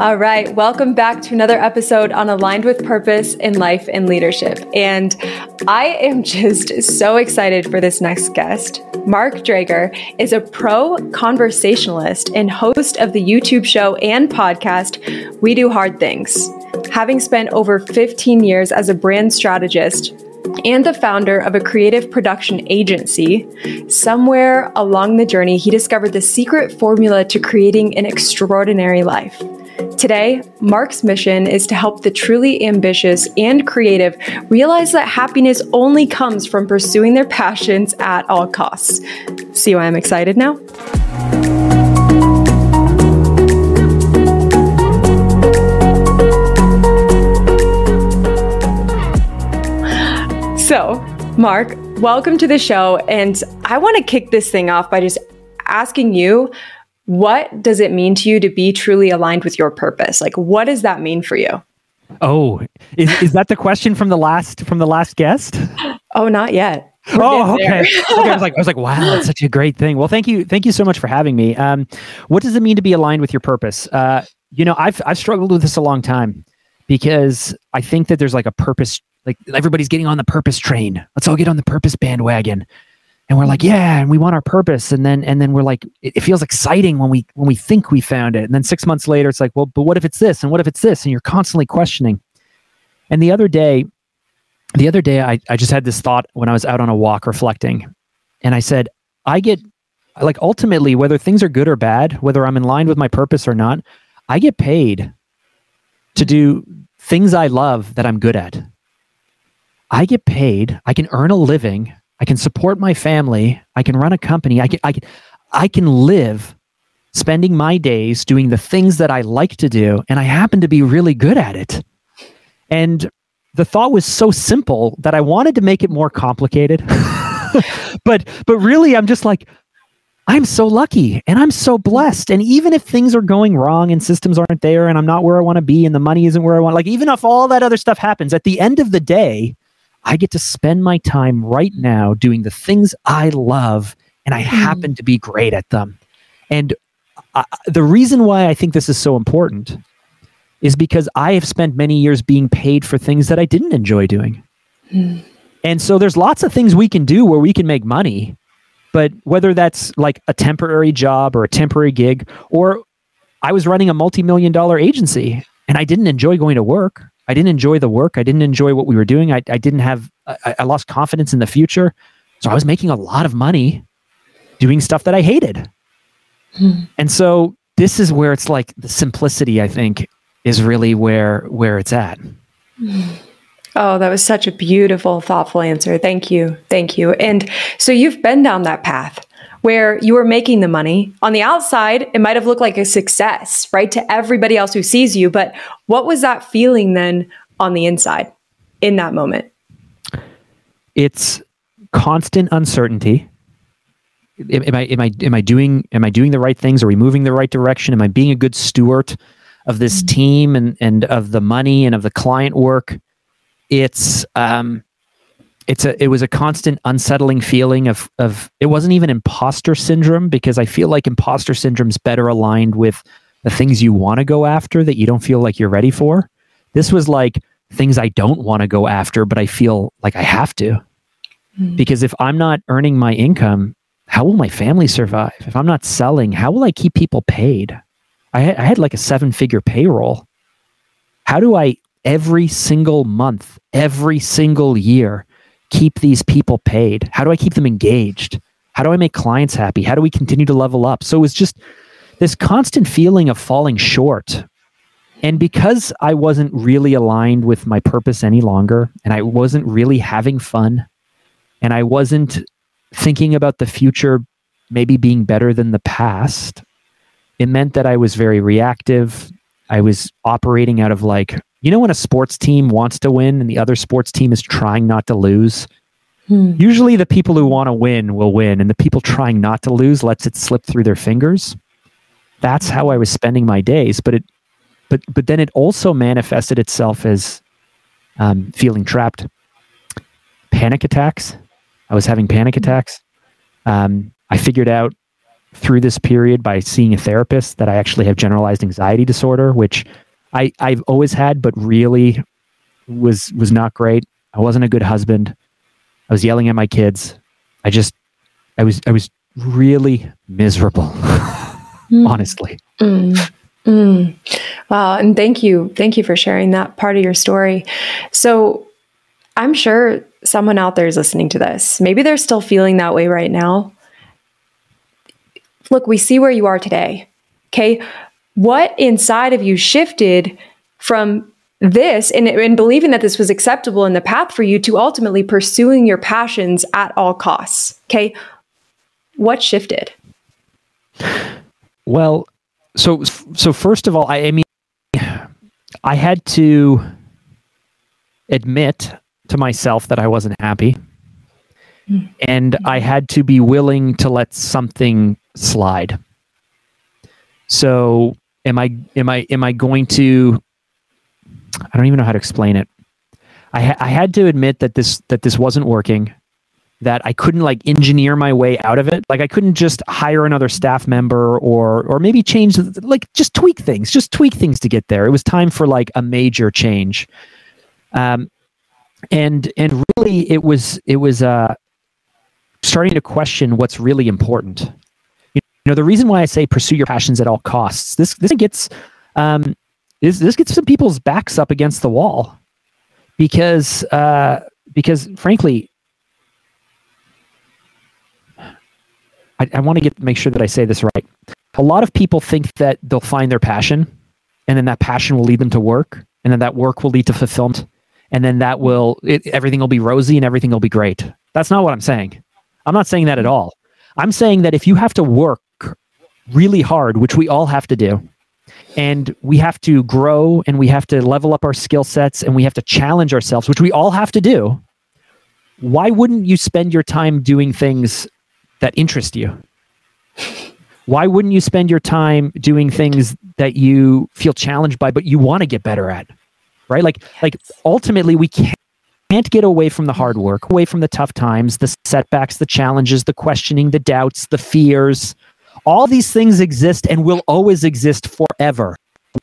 All right, welcome back to another episode on Aligned with Purpose in Life and Leadership. And I am just so excited for this next guest. Mark Drager is a pro conversationalist and host of the YouTube show and podcast, We Do Hard Things. Having spent over 15 years as a brand strategist, and the founder of a creative production agency, somewhere along the journey, he discovered the secret formula to creating an extraordinary life. Today, Mark's mission is to help the truly ambitious and creative realize that happiness only comes from pursuing their passions at all costs. See why I'm excited now? So, Mark, welcome to the show. And I want to kick this thing off by just asking you what does it mean to you to be truly aligned with your purpose? Like, what does that mean for you? Oh, is, is that the question from the last from the last guest? Oh, not yet. We're oh, okay. okay. I was like, I was like, wow, that's such a great thing. Well, thank you, thank you so much for having me. Um, what does it mean to be aligned with your purpose? Uh, you know, I've I've struggled with this a long time because I think that there's like a purpose, like everybody's getting on the purpose train. Let's all get on the purpose bandwagon and we're like yeah and we want our purpose. And then and then we're like it, it, feels exciting when we when we think we found it. And then six months later it's like well but what if it's this and what if it's this? And you're constantly questioning. And the other day the other day i, I just had this thought when i was out on a walk reflecting. And i said i get like ultimately whether things are good or bad whether i'm in line with my purpose or not i get paid to do things i love that i'm good at. I get paid i can earn a living I can support my family. I can run a company. I can, I can, I can live spending my days doing the things that I like to do. And I happen to be really good at it. And the thought was so simple that I wanted to make it more complicated. but, but really, I'm just like, I'm so lucky and I'm so blessed. And even if things are going wrong and systems aren't there and I'm not where I want to be and the money isn't where I want, like even if all that other stuff happens, at the end of the day, I get to spend my time right now doing the things I love, and I mm. happen to be great at them. And uh, the reason why I think this is so important is because I have spent many years being paid for things that I didn't enjoy doing. Mm. And so there's lots of things we can do where we can make money, but whether that's like a temporary job or a temporary gig, or I was running a multi million dollar agency and I didn't enjoy going to work. I didn't enjoy the work. I didn't enjoy what we were doing. I, I didn't have, I, I lost confidence in the future. So I was making a lot of money doing stuff that I hated. Hmm. And so this is where it's like the simplicity, I think, is really where where it's at. Oh, that was such a beautiful, thoughtful answer. Thank you. Thank you. And so you've been down that path where you were making the money. On the outside, it might have looked like a success, right, to everybody else who sees you. But what was that feeling then on the inside in that moment? It's constant uncertainty. Am I am I am I doing am I doing the right things? Are we moving the right direction? Am I being a good steward of this mm-hmm. team and and of the money and of the client work? It's um, it's a it was a constant unsettling feeling of of it wasn't even imposter syndrome because I feel like imposter syndrome is better aligned with the things you want to go after that you don't feel like you're ready for. This was like things I don't want to go after, but I feel like I have to. Mm. Because if I'm not earning my income, how will my family survive? If I'm not selling, how will I keep people paid? I had, I had like a seven figure payroll. How do I every single month, every single year keep these people paid? How do I keep them engaged? How do I make clients happy? How do we continue to level up? So it was just this constant feeling of falling short. And because I wasn't really aligned with my purpose any longer, and I wasn't really having fun, and I wasn't thinking about the future maybe being better than the past, it meant that I was very reactive. I was operating out of like you know when a sports team wants to win and the other sports team is trying not to lose? Hmm. usually the people who want to win will win and the people trying not to lose lets it slip through their fingers. That's how i was spending my days but it but but then it also manifested itself as um, feeling trapped. Panic attacks. I was having panic attacks. Um, i figured out through this period by seeing a therapist that I actually have generalized anxiety disorder, which I, I've always had, but really was was not great. I wasn't a good husband. I was yelling at my kids. I just I was I was really miserable, mm. honestly. Mm. Mm. Wow, and thank you, thank you for sharing that part of your story. So, I'm sure someone out there is listening to this. Maybe they're still feeling that way right now. Look, we see where you are today. Okay, what inside of you shifted from this and, and believing that this was acceptable in the path for you to ultimately pursuing your passions at all costs? Okay, what shifted? Well, so so first of all, I, I mean, I had to admit to myself that I wasn't happy, and I had to be willing to let something slide. So, am I am I am I going to? I don't even know how to explain it. I ha- I had to admit that this that this wasn't working that I couldn't like engineer my way out of it. Like I couldn't just hire another staff member or or maybe change like just tweak things, just tweak things to get there. It was time for like a major change. Um and and really it was it was uh starting to question what's really important. Know, the reason why I say pursue your passions at all costs. This this gets um this this gets some people's backs up against the wall because uh because frankly I, I want to get make sure that I say this right. A lot of people think that they'll find their passion, and then that passion will lead them to work, and then that work will lead to fulfillment, and then that will it, everything will be rosy and everything will be great. That's not what I'm saying. I'm not saying that at all. I'm saying that if you have to work really hard, which we all have to do, and we have to grow and we have to level up our skill sets and we have to challenge ourselves, which we all have to do, why wouldn't you spend your time doing things that interest you? Why wouldn't you spend your time doing things that you feel challenged by, but you want to get better at? Right? Like, like ultimately, we can't get away from the hard work, away from the tough times, the setbacks, the challenges, the questioning, the doubts, the fears. All these things exist and will always exist forever.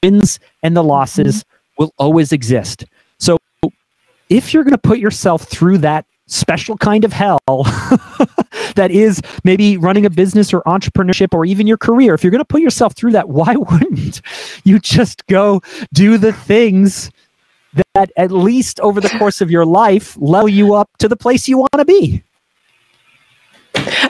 Wins and the losses mm-hmm. will always exist. So if you're going to put yourself through that special kind of hell that is maybe running a business or entrepreneurship or even your career, if you're going to put yourself through that, why wouldn't you just go do the things that at least over the course of your life level you up to the place you want to be?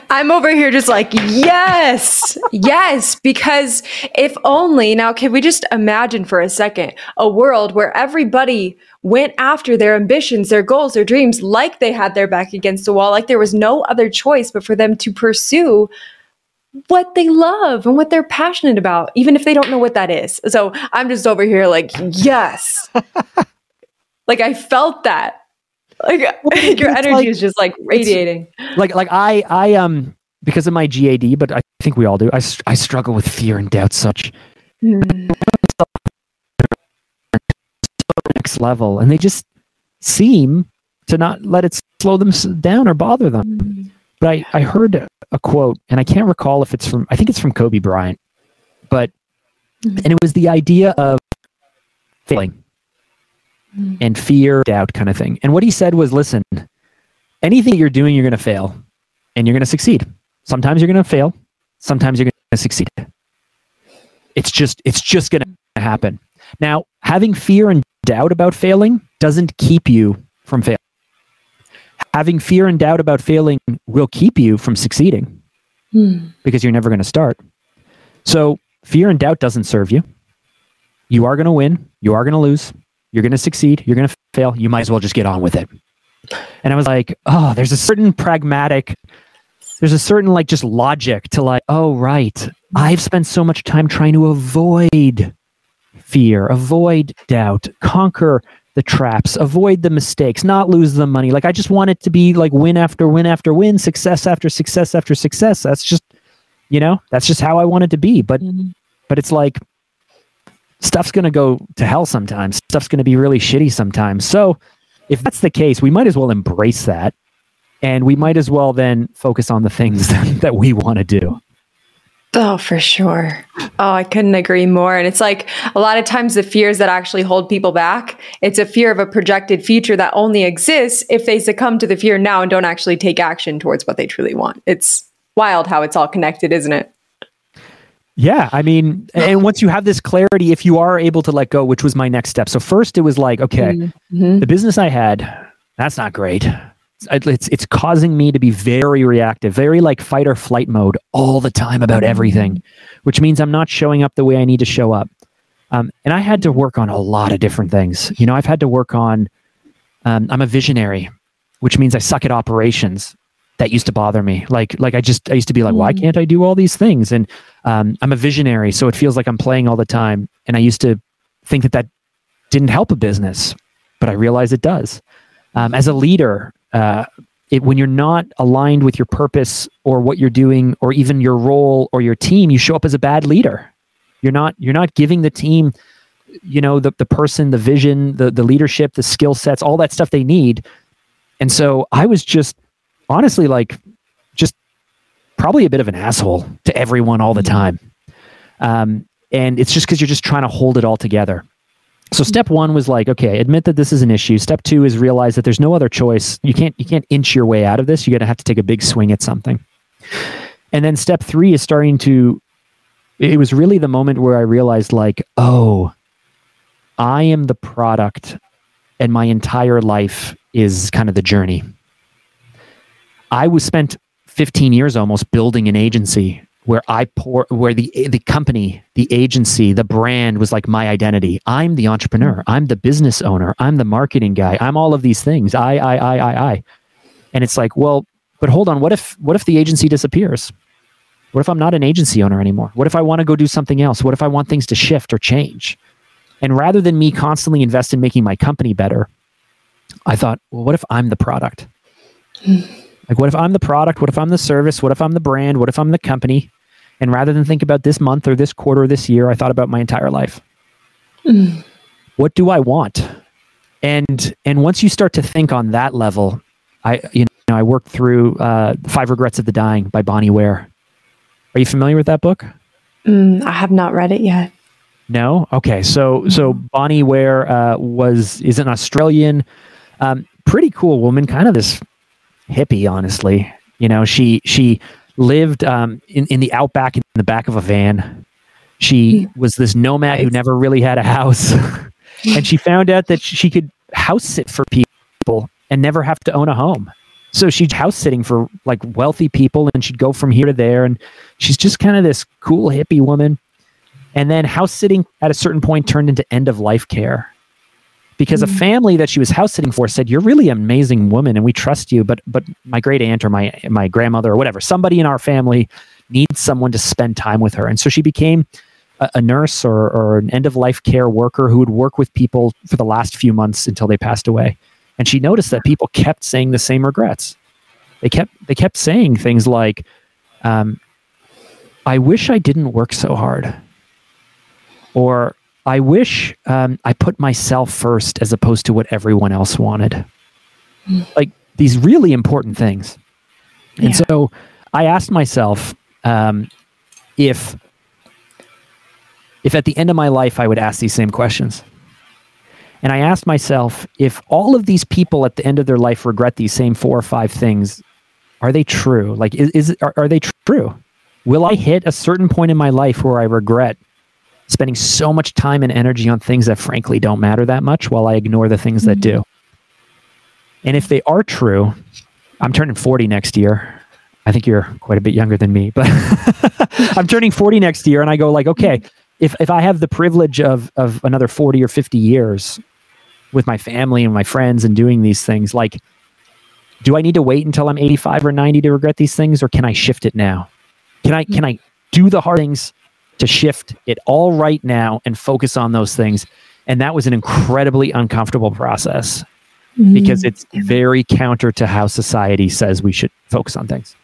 I'm over here just like, yes, yes, because if only, now, can we just imagine for a second a world where everybody went after their ambitions, their goals, their dreams, like they had their back against the wall, like there was no other choice but for them to pursue what they love and what they're passionate about, even if they don't know what that is. So I'm just over here like, yes. like I felt that like your energy like, is just like radiating like like i i um because of my gad but i think we all do i, I struggle with fear and doubt such mm. next level and they just seem to not let it slow them down or bother them mm. but i i heard a quote and i can't recall if it's from i think it's from kobe bryant but mm. and it was the idea of failing mm. and fear, doubt kind of thing. And what he said was listen, anything you're doing, you're going to fail and you're going to succeed. Sometimes you're going to fail, sometimes you're going to succeed. It's just it's just going to happen. Now, having fear and doubt about failing doesn't keep you from failing. Having fear and doubt about failing will keep you from succeeding mm. because you're never going to start. So, fear and doubt doesn't serve you. You are going to win, you are going to lose. You're going to succeed. You're going to fail. You might as well just get on with it. And I was like, oh, there's a certain pragmatic, there's a certain like just logic to like, oh, right. I've spent so much time trying to avoid fear, avoid doubt, conquer the traps, avoid the mistakes, not lose the money. Like I just want it to be like win after win after win, success after success after success. That's just, you know, that's just how I want it to be. But, mm-hmm. but it's like, stuff's going to go to hell sometimes. Stuff's going to be really shitty sometimes. So, if that's the case, we might as well embrace that. And we might as well then focus on the things that, we want to do. Oh, for sure. Oh, I couldn't agree more. And it's like a lot of times the fears that actually hold people back, it's a fear of a projected future that only exists if they succumb to the fear now and don't actually take action towards what they truly want. It's wild how it's all connected, isn't it? Yeah, I mean, and once you have this clarity, if you are able to let go, which was my next step. So first, it was like, okay, mm-hmm. the business I had, that's not great. It's it's causing me to be very reactive, very like fight or flight mode all the time about mm-hmm. everything, which means I'm not showing up the way I need to show up. Um, and I had to work on a lot of different things. You know, I've had to work on. Um, I'm a visionary, which means I suck at operations that used to bother me. Like like I just I used to be like, mm. why can't I do all these things? And um, I'm a visionary, so it feels like I'm playing all the time. And I used to think that that didn't help a business, but I realize it does. Um, as a leader, uh, it, when you're not aligned with your purpose or what you're doing, or even your role or your team, you show up as a bad leader. You're not you're not giving the team, you know, the the person, the vision, the the leadership, the skill sets, all that stuff they need. And so I was just honestly like just probably a bit of an asshole to everyone all the mm-hmm. time. Um, and it's just because you're just trying to hold it all together. So step one was like, okay, admit that this is an issue. Step two is realize that there's no other choice. You can't you can't inch your way out of this. You're gonna have to take a big swing at something. And then step three is starting to it was really the moment where I realized like, oh, I am the product and my entire life is kind of the journey. I was spent 15 years almost building an agency where I pour where the the company, the agency, the brand was like my identity. I'm the entrepreneur. I'm the business owner. I'm the marketing guy. I'm all of these things. I I I I I. And it's like, well, but hold on. What if what if the agency disappears? What if I'm not an agency owner anymore? What if I want to go do something else? What if I want things to shift or change? And rather than me constantly invest in making my company better, I thought, well, what if I'm the product? Like, what if I'm the product? What if I'm the service? What if I'm the brand? What if I'm the company? And rather than think about this month or this quarter or this year, I thought about my entire life. Mm. What do I want? And and once you start to think on that level, I you know I worked through uh, Five Regrets of the Dying by Bronnie Ware. Are you familiar with that book? Mm, I have not read it yet. No. Okay. So so Bronnie Ware uh, was is an Australian, um, pretty cool woman, kind of this hippie, honestly. You know, she she lived um, in in the outback in the back of a van. She was this nomad who never really had a house, and she found out that she could house sit for people and never have to own a home. So she's house sitting for like wealthy people, and she'd go from here to there, and she's just kind of this cool hippie woman. And then house sitting at a certain point turned into end of life care because mm-hmm. a family that she was house sitting for said, "You're really an amazing woman, and we trust you." But but my great aunt or my my grandmother or whatever, somebody in our family needs someone to spend time with her, and so she became a, a nurse or or an end of life care worker who would work with people for the last few months until they passed away. And she noticed that people kept saying the same regrets. They kept they kept saying things like, um, "I wish I didn't work so hard," or I wish um, I put myself first as opposed to what everyone else wanted. Like these really important things. And yeah. so I asked myself um, if if at the end of my life I would ask these same questions. And I asked myself if all of these people at the end of their life regret these same four or five things, are they true? Like, is, is are, are they true? Will I hit a certain point in my life where I regret spending so much time and energy on things that frankly don't matter that much while I ignore the things mm-hmm. that do. And if they are true, I'm turning 40 next year. I think you're quite a bit younger than me, but I'm turning 40 next year and I go like, okay, if if I have the privilege of of another 40 or 50 years with my family and my friends and doing these things, like do I need to wait until I'm 85 or 90 to regret these things or can I shift it now? Can I can I do the hard things to shift it all right now and focus on those things. And that was an incredibly uncomfortable process mm-hmm. because it's very counter to how society says we should focus on things.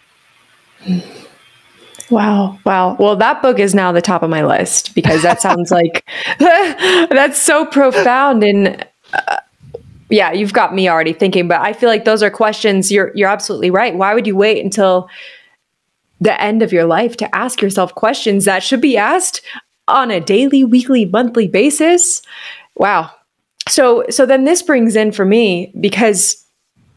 Wow. Wow. Well, that book is now the top of my list because that sounds like that's so profound. And uh, yeah, you've got me already thinking, but I feel like those are questions. You're, you're absolutely right. Why would you wait until the end of your life to ask yourself questions that should be asked on a daily, weekly, monthly basis. Wow. So so then this brings in for me because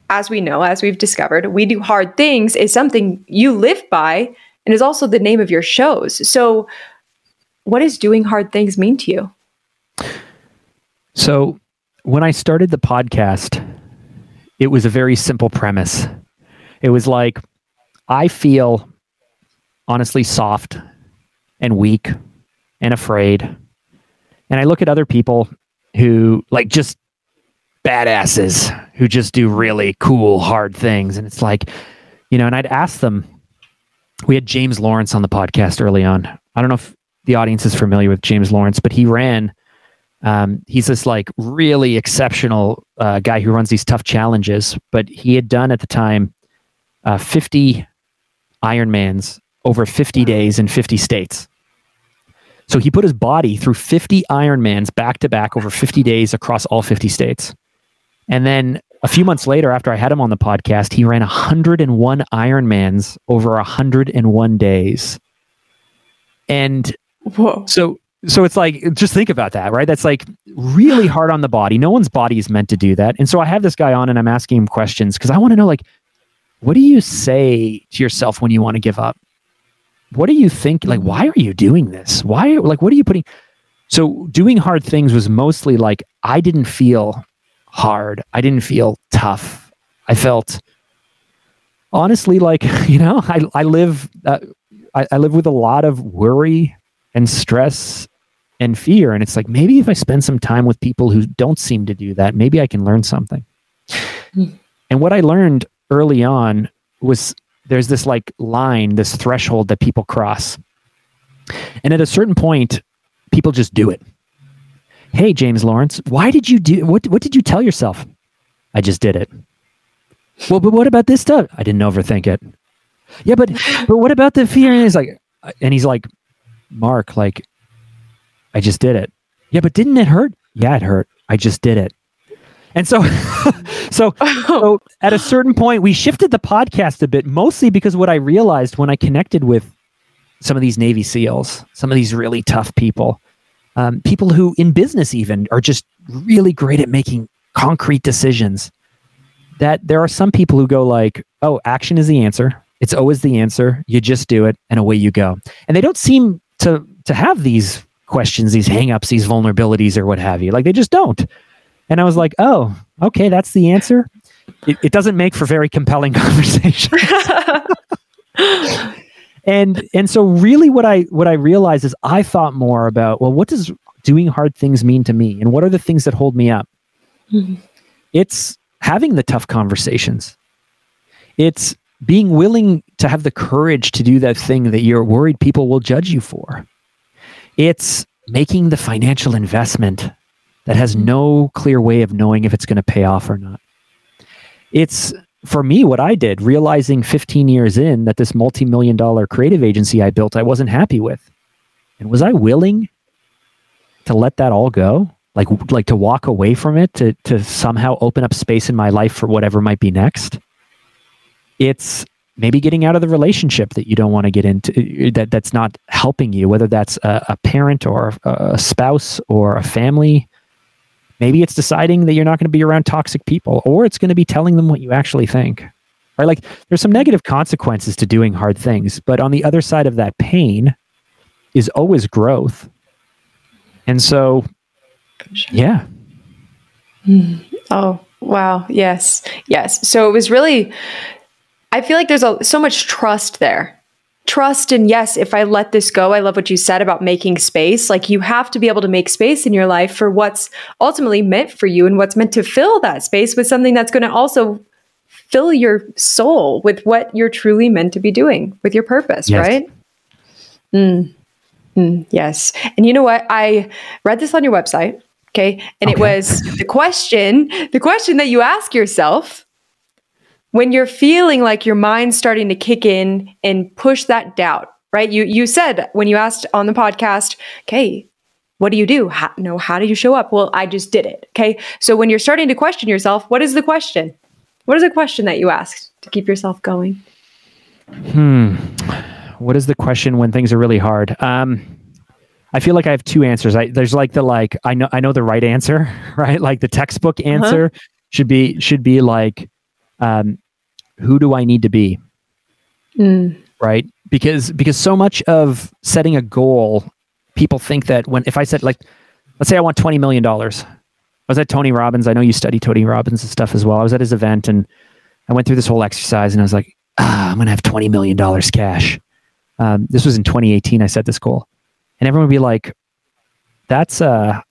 as we know, as we've discovered, we do hard things is something you live by and is also the name of your shows. So what does doing hard things mean to you? So when I started the podcast, it was a very simple premise. It was like, I feel honestly soft and weak and afraid. And I look at other people who like just badasses who just do really cool, hard things. And it's like, you know, and I'd ask them, we had James Lawrence on the podcast early on. I don't know if the audience is familiar with James Lawrence, but he ran um, he's this like really exceptional uh, guy who runs these tough challenges, but he had done at the time uh, 50 Ironmans over 50 days in 50 states. So he put his body through 50 Ironmans back to back over 50 days across all 50 states. And then a few months later, after I had him on the podcast, he ran 101 Ironmans over 101 days. And Whoa. so so it's like just think about that right that's like really hard on the body no one's body is meant to do that and so i have this guy on and i'm asking him questions because i want to know like what do you say to yourself when you want to give up what do you think like why are you doing this why like what are you putting so doing hard things was mostly like i didn't feel hard i didn't feel tough i felt honestly like you know i, I live uh, I, I live with a lot of worry and stress and fear. And it's like, maybe if I spend some time with people who don't seem to do that, maybe I can learn something. Mm. And what I learned early on was there's this like line, this threshold that people cross. And at a certain point, people just do it. Hey, James Lawrence, why did you do what what did you tell yourself? I just did it. Well, but what about this stuff? I didn't overthink it. Yeah, but but what about the fear? And he's like and he's like, Mark, like I just did it. Yeah, but didn't it hurt? Yeah, it hurt. I just did it. And so, so, so at a certain point, we shifted the podcast a bit, mostly because what I realized when I connected with some of these Navy SEALs, some of these really tough people, um, people who in business even are just really great at making concrete decisions, that there are some people who go like, oh, action is the answer. It's always the answer. You just do it and away you go. And they don't seem to to have these questions, these hangups, these vulnerabilities, or what have you. Like they just don't. And I was like, oh, okay, that's the answer. It, it doesn't make for very compelling conversation. and and so really what I what I realized is I thought more about, well, what does doing hard things mean to me? And what are the things that hold me up? Mm-hmm. It's having the tough conversations. It's being willing to have the courage to do that thing that you're worried people will judge you for. It's making the financial investment that has mm-hmm. no clear way of knowing if it's going to pay off or not. It's for me what I did, realizing 15 years in that this multi million dollar creative agency I built, I wasn't happy with. And was I willing to let that all go? Like, like to walk away from it, to, to somehow open up space in my life for whatever might be next? It's maybe getting out of the relationship that you don't want to get into uh, uh, that that's not helping you whether that's a, a, parent or a spouse or a family maybe it's deciding that you're not going to be around toxic people or it's going to be telling them what you actually think right? Like there's some negative consequences to doing hard things but on the other side of that pain is always growth. And so yeah. Mm. oh wow. Yes. Yes. So it was really I feel like there's a, so much trust there. Trust and yes, if I let this go, I love what you said about making space. Like you have to be able to make space in your life for what's ultimately meant for you and what's meant to fill that space with something that's going to also fill your soul with what you're truly meant to be doing with your purpose, yes. right? Mm. Mm, yes. And you know what? I read this on your website. Okay. And okay. it was the question, the question that you ask yourself when you're feeling like your mind's starting to kick in and push that doubt, right? You you said when you asked on the podcast, okay, what do you do? How, no, how do you show up? Well, I just did it. Okay. So when you're starting to question yourself, what is the question? What is the question that you asked to keep yourself going? Hmm. what is the question when things are really hard? Um, I feel like I have two answers. I, there's like the like I know I know the right answer, right? Like the textbook uh-huh. answer uh-huh. should be should be like, um, who do I need to be? Mm. Right? Because because so much of setting a goal, people think that when if I said like, let's say I want twenty million dollars. I was at Tony Robbins. I know you study Tony Robbins and stuff as well. I was at his event and I went through this whole exercise and I was like, ah, I'm gonna have twenty million dollars cash. Um, this was in 2018. I set this goal, and everyone would be like, "That's a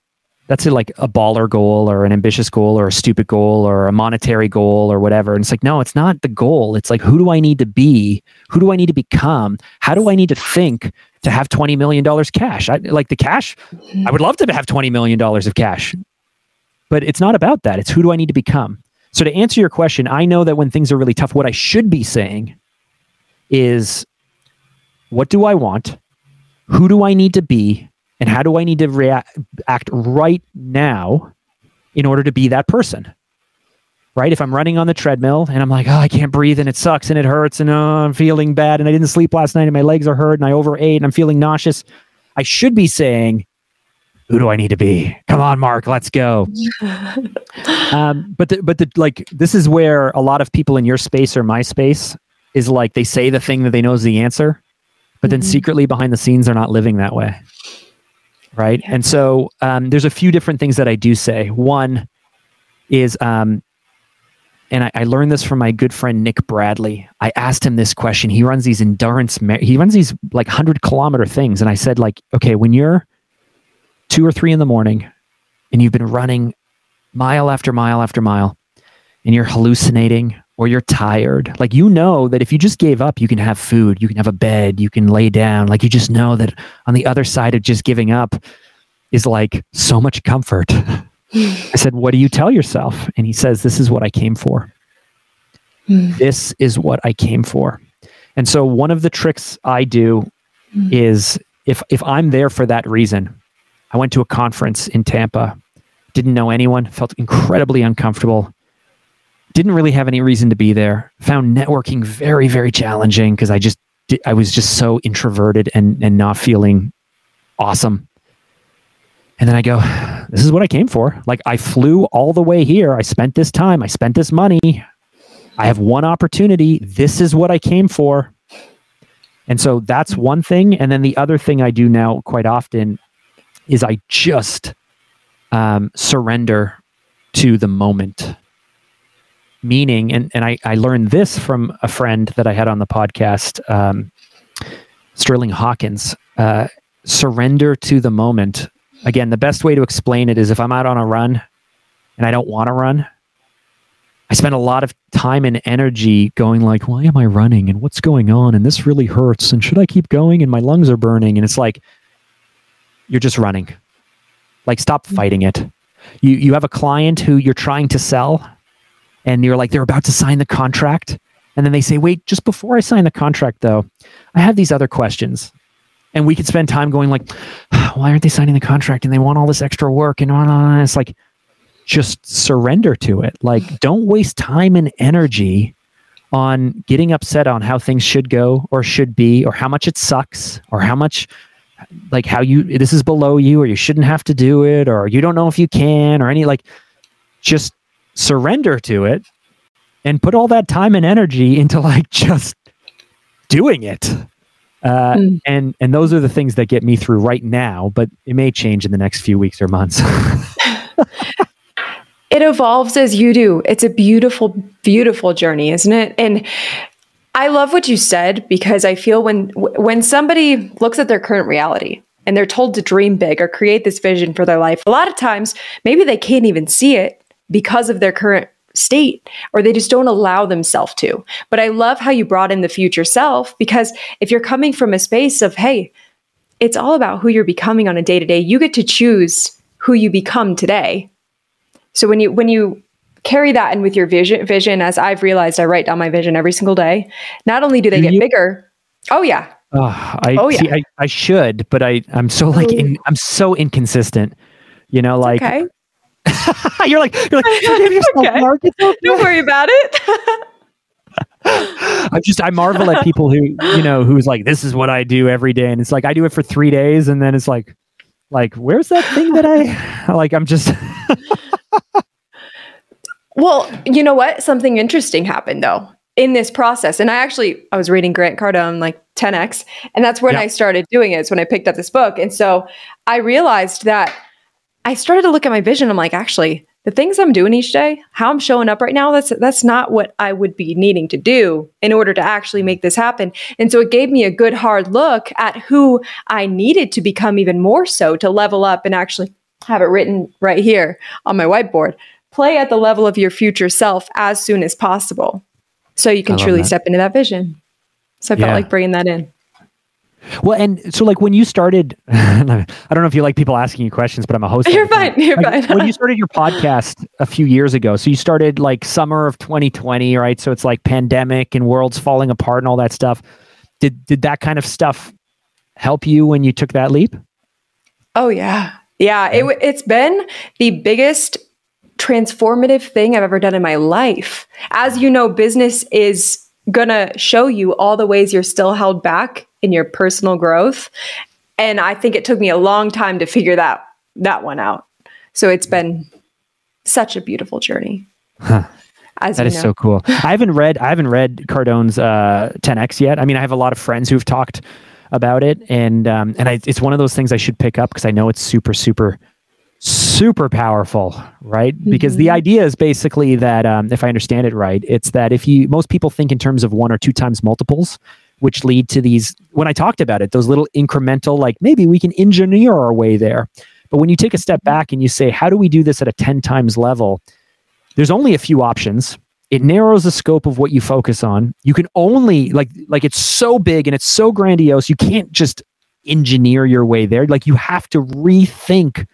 that's a, like a baller goal or an ambitious goal or a stupid goal or a monetary goal or whatever." And it's like, no, it's not the goal. It's like, who do I need to be? Who do I need to become? How do I need to think to have 20 million dollars cash? I, like the cash, I would love to have 20 million dollars of cash, but it's not about that. It's who do I need to become? So to answer your question, I know that when things are really tough, what I should be saying is what do I want? Who do I need to be? And how do I need to react act right now in order to be that person? Right? If I'm running on the treadmill and I'm like, oh, I can't breathe and it sucks and it hurts and oh, I'm feeling bad and I didn't sleep last night and my legs are hurt and I overate and I'm feeling nauseous, I should be saying, who do I need to be? Come on, Mark, let's go. um, but the, but the like this is where a lot of people in your space or my space is like they say the thing that they know is the answer, but mm-hmm. then secretly behind the scenes they're not living that way. Right. Yeah. And so um, there's a few different things that I do say. One is um, and I, I, learned this from my good friend Nick Bradley. I asked him this question. He runs these endurance, he runs these like hundred kilometer things, and I said like, okay, when you're two or three in the morning and you've been running mile after mile after mile and you're hallucinating or you're tired, like you know that if you just gave up, you can have food, you can have a bed, you can lay down. Like you just know that on the other side of just giving up is like so much comfort. I said, What do you tell yourself? And he says, This is what I came for. Mm. This is what I came for. And so one of the tricks I do mm. is if if I'm there for that reason, I went to a conference in Tampa, didn't know anyone, felt incredibly uncomfortable, didn't really have any reason to be there, found networking very, very challenging because I just, I was just so introverted and, and not feeling awesome. And then I go, this is what I came for. Like I flew all the way here. I spent this time. I spent this money. I have one opportunity. This is what I came for. And so that's one thing. And then the other thing I do now quite often is I just um, surrender to the moment. Meaning, and, and I, I learned this from a friend that I had on the podcast, um, Sterling Hawkins. Uh, surrender to the moment. Again, the best way to explain it is if I'm out on a run and I don't want to run, I spend a lot of time and energy going like, why am I running and what's going on and this really hurts and should I keep going and my lungs are burning and it's like you're just running. Like stop fighting it. You you have a client who you're trying to sell and you're like they're about to sign the contract and then they say, "Wait, just before I sign the contract though, I have these other questions." And we could spend time going like, "Why aren't they signing the contract and they want all this extra work and on and on." It's like just surrender to it. Like don't waste time and energy on getting upset on how things should go or should be or how much it sucks or how much like how you this is below you or you shouldn't have to do it or you don't know if you can or any like just surrender to it and put all that time and energy into like just doing it. Uh, mm. and and those are the things that get me through right now but it may change in the next few weeks or months. It evolves as you do. It's a beautiful beautiful journey isn't it? And I love what you said because I feel when when somebody looks at their current reality and they're told to dream big or create this vision for their life, a lot of times maybe they can't even see it because of their current state or they just don't allow themselves to. But I love how you brought in the future self because if you're coming from a space of hey, it's all about who you're becoming on a day-to-day, you get to choose who you become today. So when you when you carry that in with your vision vision as i've realized i write down my vision every single day not only do they do get you? bigger oh yeah uh, I, oh yeah see, I, I should but i i'm so like in, i'm so inconsistent you know like okay. you're like you're like okay. okay. don't worry about it I just I marvel at people who you know who's like this is what I do every day, and it's like I do it for three days, and then it's like like where's that thing that I like? I'm just. well, you know what? Something interesting happened though in this process, and I actually I was reading Grant Cardone like 10x, and that's when I started doing it. It's when I picked up this book, and so I realized that I started to look at my vision. I'm like, actually, the things I'm doing each day, how I'm showing up right now, that's that's not what I would be needing to do in order to actually make this happen. And so it gave me a good hard look at who I needed to become even more so to level up and actually have it written right here on my whiteboard. Play at the level of your future self as soon as possible so you can truly that. step into that vision. So I felt yeah. like bringing that in. Well, and so like when you started, I don't know if you like people asking you questions, but I'm a host. You're fine. You're like, fine. when you started your podcast a few years ago, so you started like summer of 2020, right? So it's like pandemic and worlds falling apart and all that stuff. Did did that kind of stuff help you when you took that leap? Oh yeah, yeah. It it's been the biggest transformative thing I've ever done in my life. As you know, business is gonna show you all the ways you're still held back in your personal growth. And I think it took me a long time to figure that that one out. So it's been such a beautiful journey. Huh. That is know. so cool. I haven't read I haven't read Cardone's uh, 10x yet. I mean, I have a lot of friends who've talked about it, and um, and I, it's one of those things I should pick up because I know it's super super super powerful, right? Mm-hmm. Because the mm-hmm. idea is basically that, um, if I understand it right, it's that if you, most people think in terms of one or two times multiples, which lead to these, when I talked about it, those little incremental, like maybe we can engineer our way there. But when you take a step mm-hmm. back and you say, how do we do this at a 10 times level? There's only a few options. It narrows the scope of what you focus on. You can only, like, like it's so big and it's so grandiose, you can't just engineer your way there. Like you have to rethink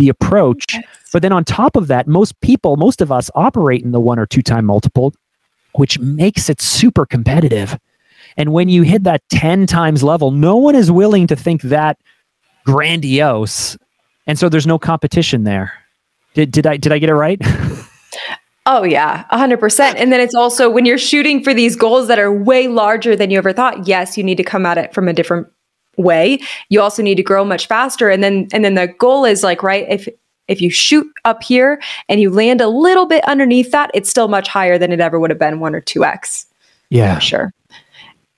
the approach. But then on top of that, most people, most of us operate in the one or two time multiple, which makes it super competitive. And when you hit that 10 times level, no one is willing to think that grandiose. And so there's no competition there. Did, did I did I get it right? Oh yeah, 100%. And then it's also when you're shooting for these goals that are way larger than you ever thought, yes, you need to come at it from a different way you also need to grow much faster. And then and then the goal is like right if if you shoot up here and you land a little bit underneath that it's still much higher than it ever would have been 1 or 2x yeah. Sure.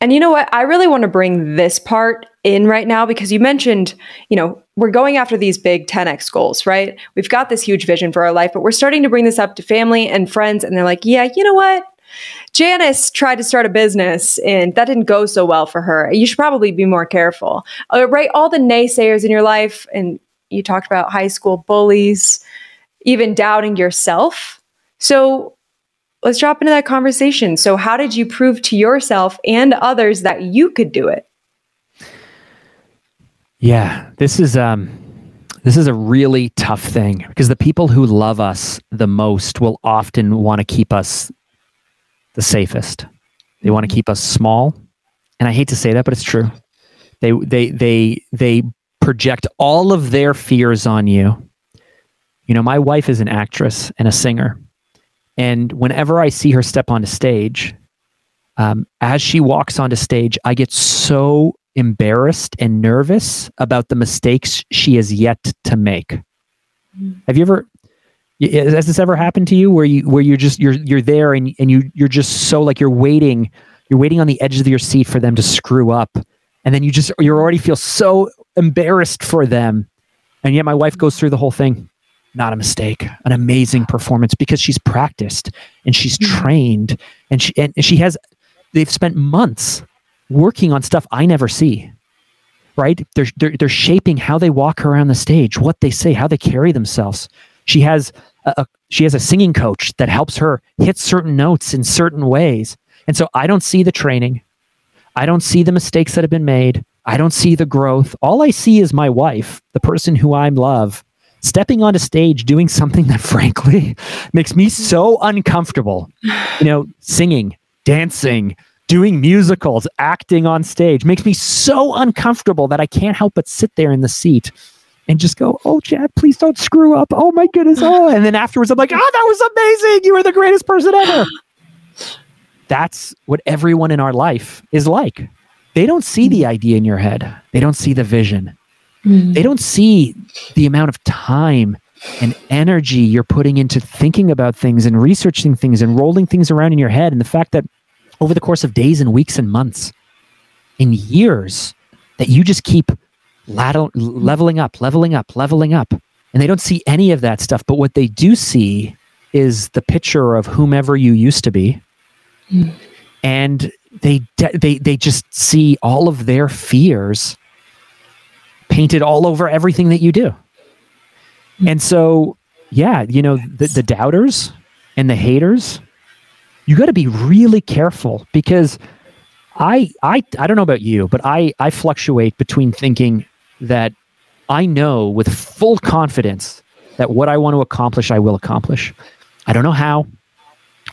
And you know what? I really want to bring this part in right now because you mentioned you know we're going after these big 10x goals right? We've got this huge vision for our life but we're starting to bring this up to family and friends and they're like yeah you know what Janice tried to start a business and that didn't go so well for her. You should probably be more careful. Uh, right? All the naysayers in your life, and you talked about high school bullies, even doubting yourself. So let's drop into that conversation. So, how did you prove to yourself and others that you could do it? Yeah, this is um this is a really tough thing because the people who love us the most will often want to keep us the safest. They want to keep us small. And I hate to say that, but it's true. They they they they project all of their fears on you. You know, my wife is an actress and a singer. And whenever I see her step onto stage, um, as she walks onto stage, I get so embarrassed and nervous about the mistakes she has yet to make. Mm. Have you ever has this ever happened to you where you where you're just you're you're there and and you you're just so like you're waiting you're waiting on the edge of your seat for them to screw up. And then you just you already feel so embarrassed for them. And yet my wife goes through the whole thing. Not a mistake. An amazing performance because she's practiced and she's hmm. trained and she and she has they've spent months working on stuff i never see right? They're, they're they're shaping how they walk around the stage what they say how they carry themselves she has a, a, she has a singing coach that helps her hit certain notes in certain ways. And so I don't see the training. I don't see the mistakes that have been made. I don't see the growth. All I see is my wife, the person who I love, stepping onto a stage doing something that frankly makes me so uncomfortable. You know, singing, dancing, doing musicals, acting on stage makes me so uncomfortable that I can't help but sit there in the seat and just go, oh, Chad, please don't screw up. Oh my goodness. Oh. And then afterwards, I'm like, oh, that was amazing. You were the greatest person ever. that's what everyone in our life is like. They don't see the idea in your head. They don't see the vision. Mm. They don't see the amount of time and energy you're putting into thinking about things and researching things and rolling things around in your head and the fact that over the course of days and weeks and months in years that you just keep ladle, leveling up leveling up leveling up and they don't see any of that stuff but what they do see is the picture of whomever you used to be mm. and they they they just see all of their fears painted all over everything that you do and so, yeah, you know, the, the doubters and the haters, you got to be really careful because I, I, I don't know about you, but I, I fluctuate between thinking that I know with full confidence that what I want to accomplish, I will accomplish. I don't know how.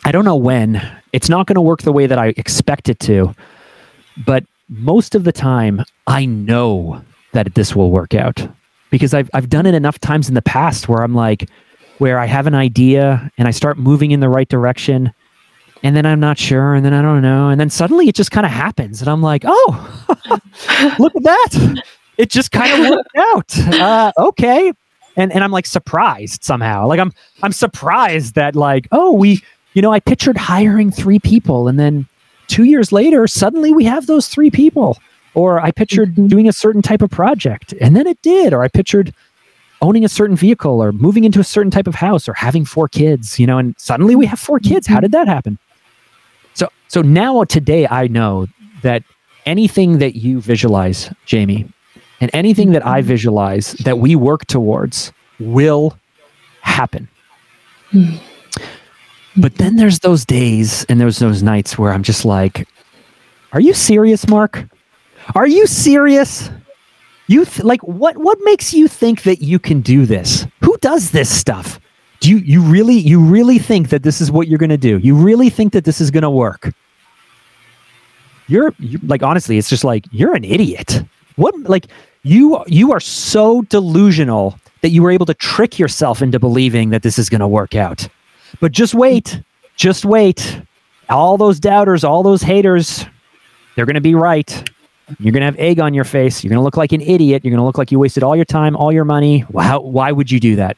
I don't know when. It's not going to work the way that I expect it to. But most of the time, I know that this will work out because I've I've done it enough times in the past where I'm like where I have an idea and I start moving in the right direction and then I'm not sure and then I don't know and then suddenly it just kind of happens and I'm like, "Oh, look at that. It just kind of worked out." Uh, okay. And and I'm like surprised somehow. Like I'm I'm surprised that like, "Oh, we you know, I pictured hiring 3 people and then 2 years later suddenly we have those 3 people." Or I pictured mm-hmm. doing a certain type of project and then it did. Or I pictured owning a certain vehicle or moving into a certain type of house or having four kids, you know, and suddenly we have four kids. How mm-hmm. did that happen? So so now today I know that anything that you visualize, Jamie, and anything that I visualize that we work towards will happen. But then there's those days and there's those nights where I'm just like, are you serious, Mark? Are you serious? You th- like what what makes you think that you can do this? Who does this stuff? Do you you really you really think that this is what you're going to do? You really think that this is going to work? You're you, like honestly, it's just like you're an idiot. What like you you are so delusional that you were able to trick yourself into believing that this is going to work out. But just wait. Just wait. All those doubters, all those haters, they're going to be right. You're going to have egg on your face. You're going to look like an idiot. You're going to look like you wasted all your time, all your money. How, why would you do that?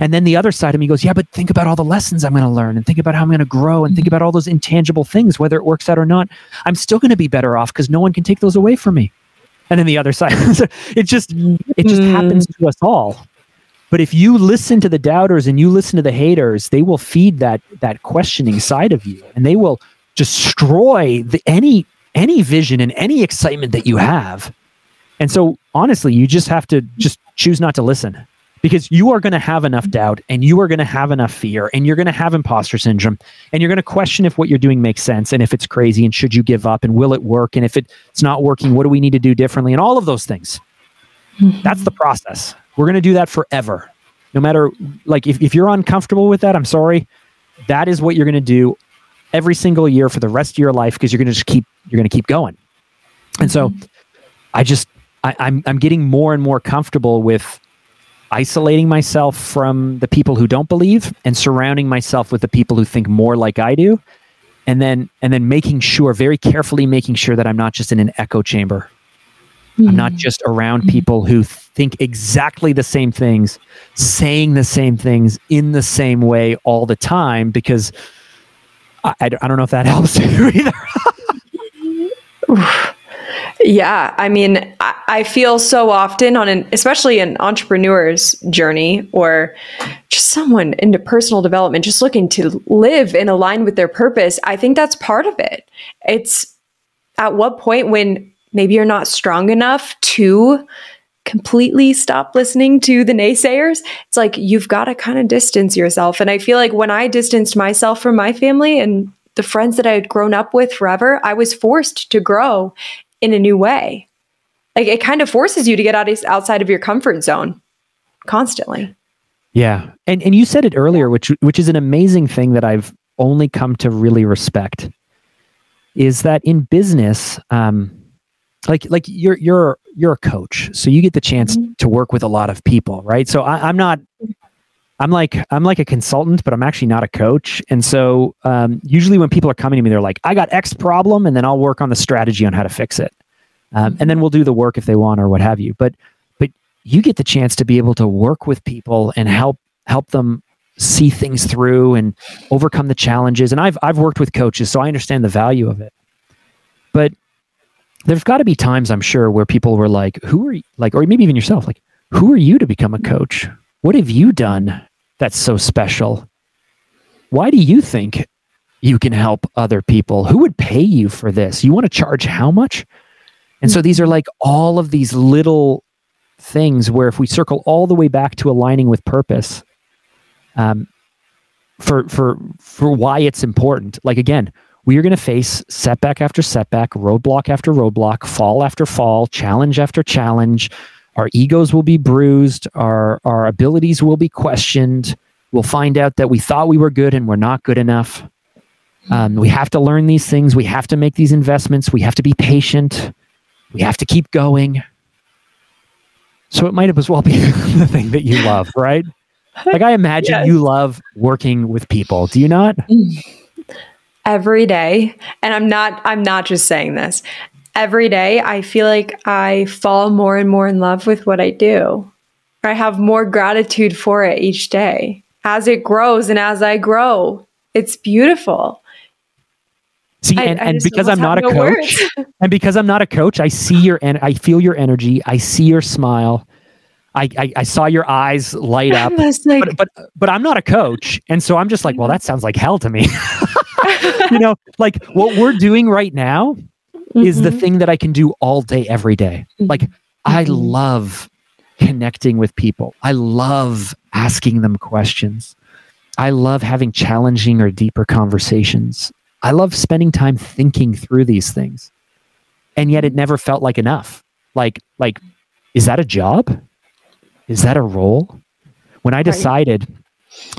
And then the other side of me goes, yeah, but think about all the lessons I'm going to learn and think about how I'm going to grow and think about all those intangible things, whether it works out or not. I'm still going to be better off because no one can take those away from me. And then the other side, it just, it just mm. happens to us all. But if you listen to the doubters and you listen to the haters, they will feed that, that questioning side of you and they will destroy the, any any vision and any excitement that you have. And so, honestly, you just have to just choose not to listen because you are going to have enough doubt and you are going to have enough fear and you're going to have imposter syndrome and you're going to question if what you're doing makes sense and if it's crazy and should you give up and will it work and if it's not working, what do we need to do differently and all of those things. Mm-hmm. That's the process. We're going to do that forever. No matter, like, if, if you're uncomfortable with that, I'm sorry. That is what you're going to do every single year for the rest of your life because you're going to just keep you're going to keep going. And so mm-hmm. I just I, I'm I'm getting more and more comfortable with isolating myself from the people who don't believe and surrounding myself with the people who think more like I do. And then and then making sure, very carefully making sure that I'm not just in an echo chamber. Mm-hmm. I'm not mm-hmm. just around mm-hmm. people who think exactly the same things, saying the same things in the same way all the time because I, I, don't know if that helps you either. yeah, I mean, I, feel so often on an, especially an entrepreneur's journey or just someone into personal development, just looking to live and align with their purpose. I think that's part of it. It's at what point when maybe you're not strong enough to completely stop listening to the naysayers, it's like you've got to kind of distance yourself. And I feel like when I distanced myself from my family and the friends that I had grown up with forever, I was forced to grow in a new way. Like it kind of forces you to get out of, outside of your comfort zone constantly. Yeah. And and you said it earlier which which is an amazing thing that I've only come to really respect is that in business um like like you're you're you're a coach so you get the chance mm-hmm. to work with a lot of people right so I, am not I'm like I'm like a consultant, but I'm actually not a coach. And so um, usually when people are coming to me, they're like, "I got X problem," and then I'll work on the strategy on how to fix it, um, and then we'll do the work if they want or what have you. But but you get the chance to be able to work with people and help help them see things through and overcome the challenges. And I've I've worked with coaches, so I understand the value of it. But there's got to be times I'm sure where people were like, "Who are you?" Like, or maybe even yourself, like, "Who are you to become a coach?" What have you done that's so special? Why do you think you can help other people? Who would pay you for this? You want to charge how much? And so these are like all of these little things where if we circle all the way back to aligning with purpose, um, for for for why it's important. Like again, we are going to face setback after setback, roadblock after roadblock, fall after fall, challenge after challenge, our egos will be bruised, our, our abilities will be questioned. We'll find out that we thought we were good and we're not good enough. Um, we have to learn these things. We have to make these investments. We have to be patient. We have to keep going. So it might as well be the thing that you love, right? Like I imagine yes. you love working with people. Do you not? Every day. And I'm not I'm not just saying this every day, I feel like I fall more and more in love with what I do. I have more gratitude for it each day as it grows and as I grow. It's beautiful. See, and, I, I and because I'm not a coach, and because I'm not a coach, I see your and I feel your energy. I see your smile. I, I, I saw your eyes light up. Like, but, but but I'm not a coach, and so I'm just like, well, that sounds like hell to me. you know, like what we're doing right now mm-hmm. is the mm-hmm. thing that I can do all day, every day. Mm-hmm. Like, I mm-hmm. love connecting with people, I love asking them questions. I love having challenging or deeper conversations. I love spending time thinking through these things. And yet it never felt like enough. Like, like, is that a job? Is that a role? When I decided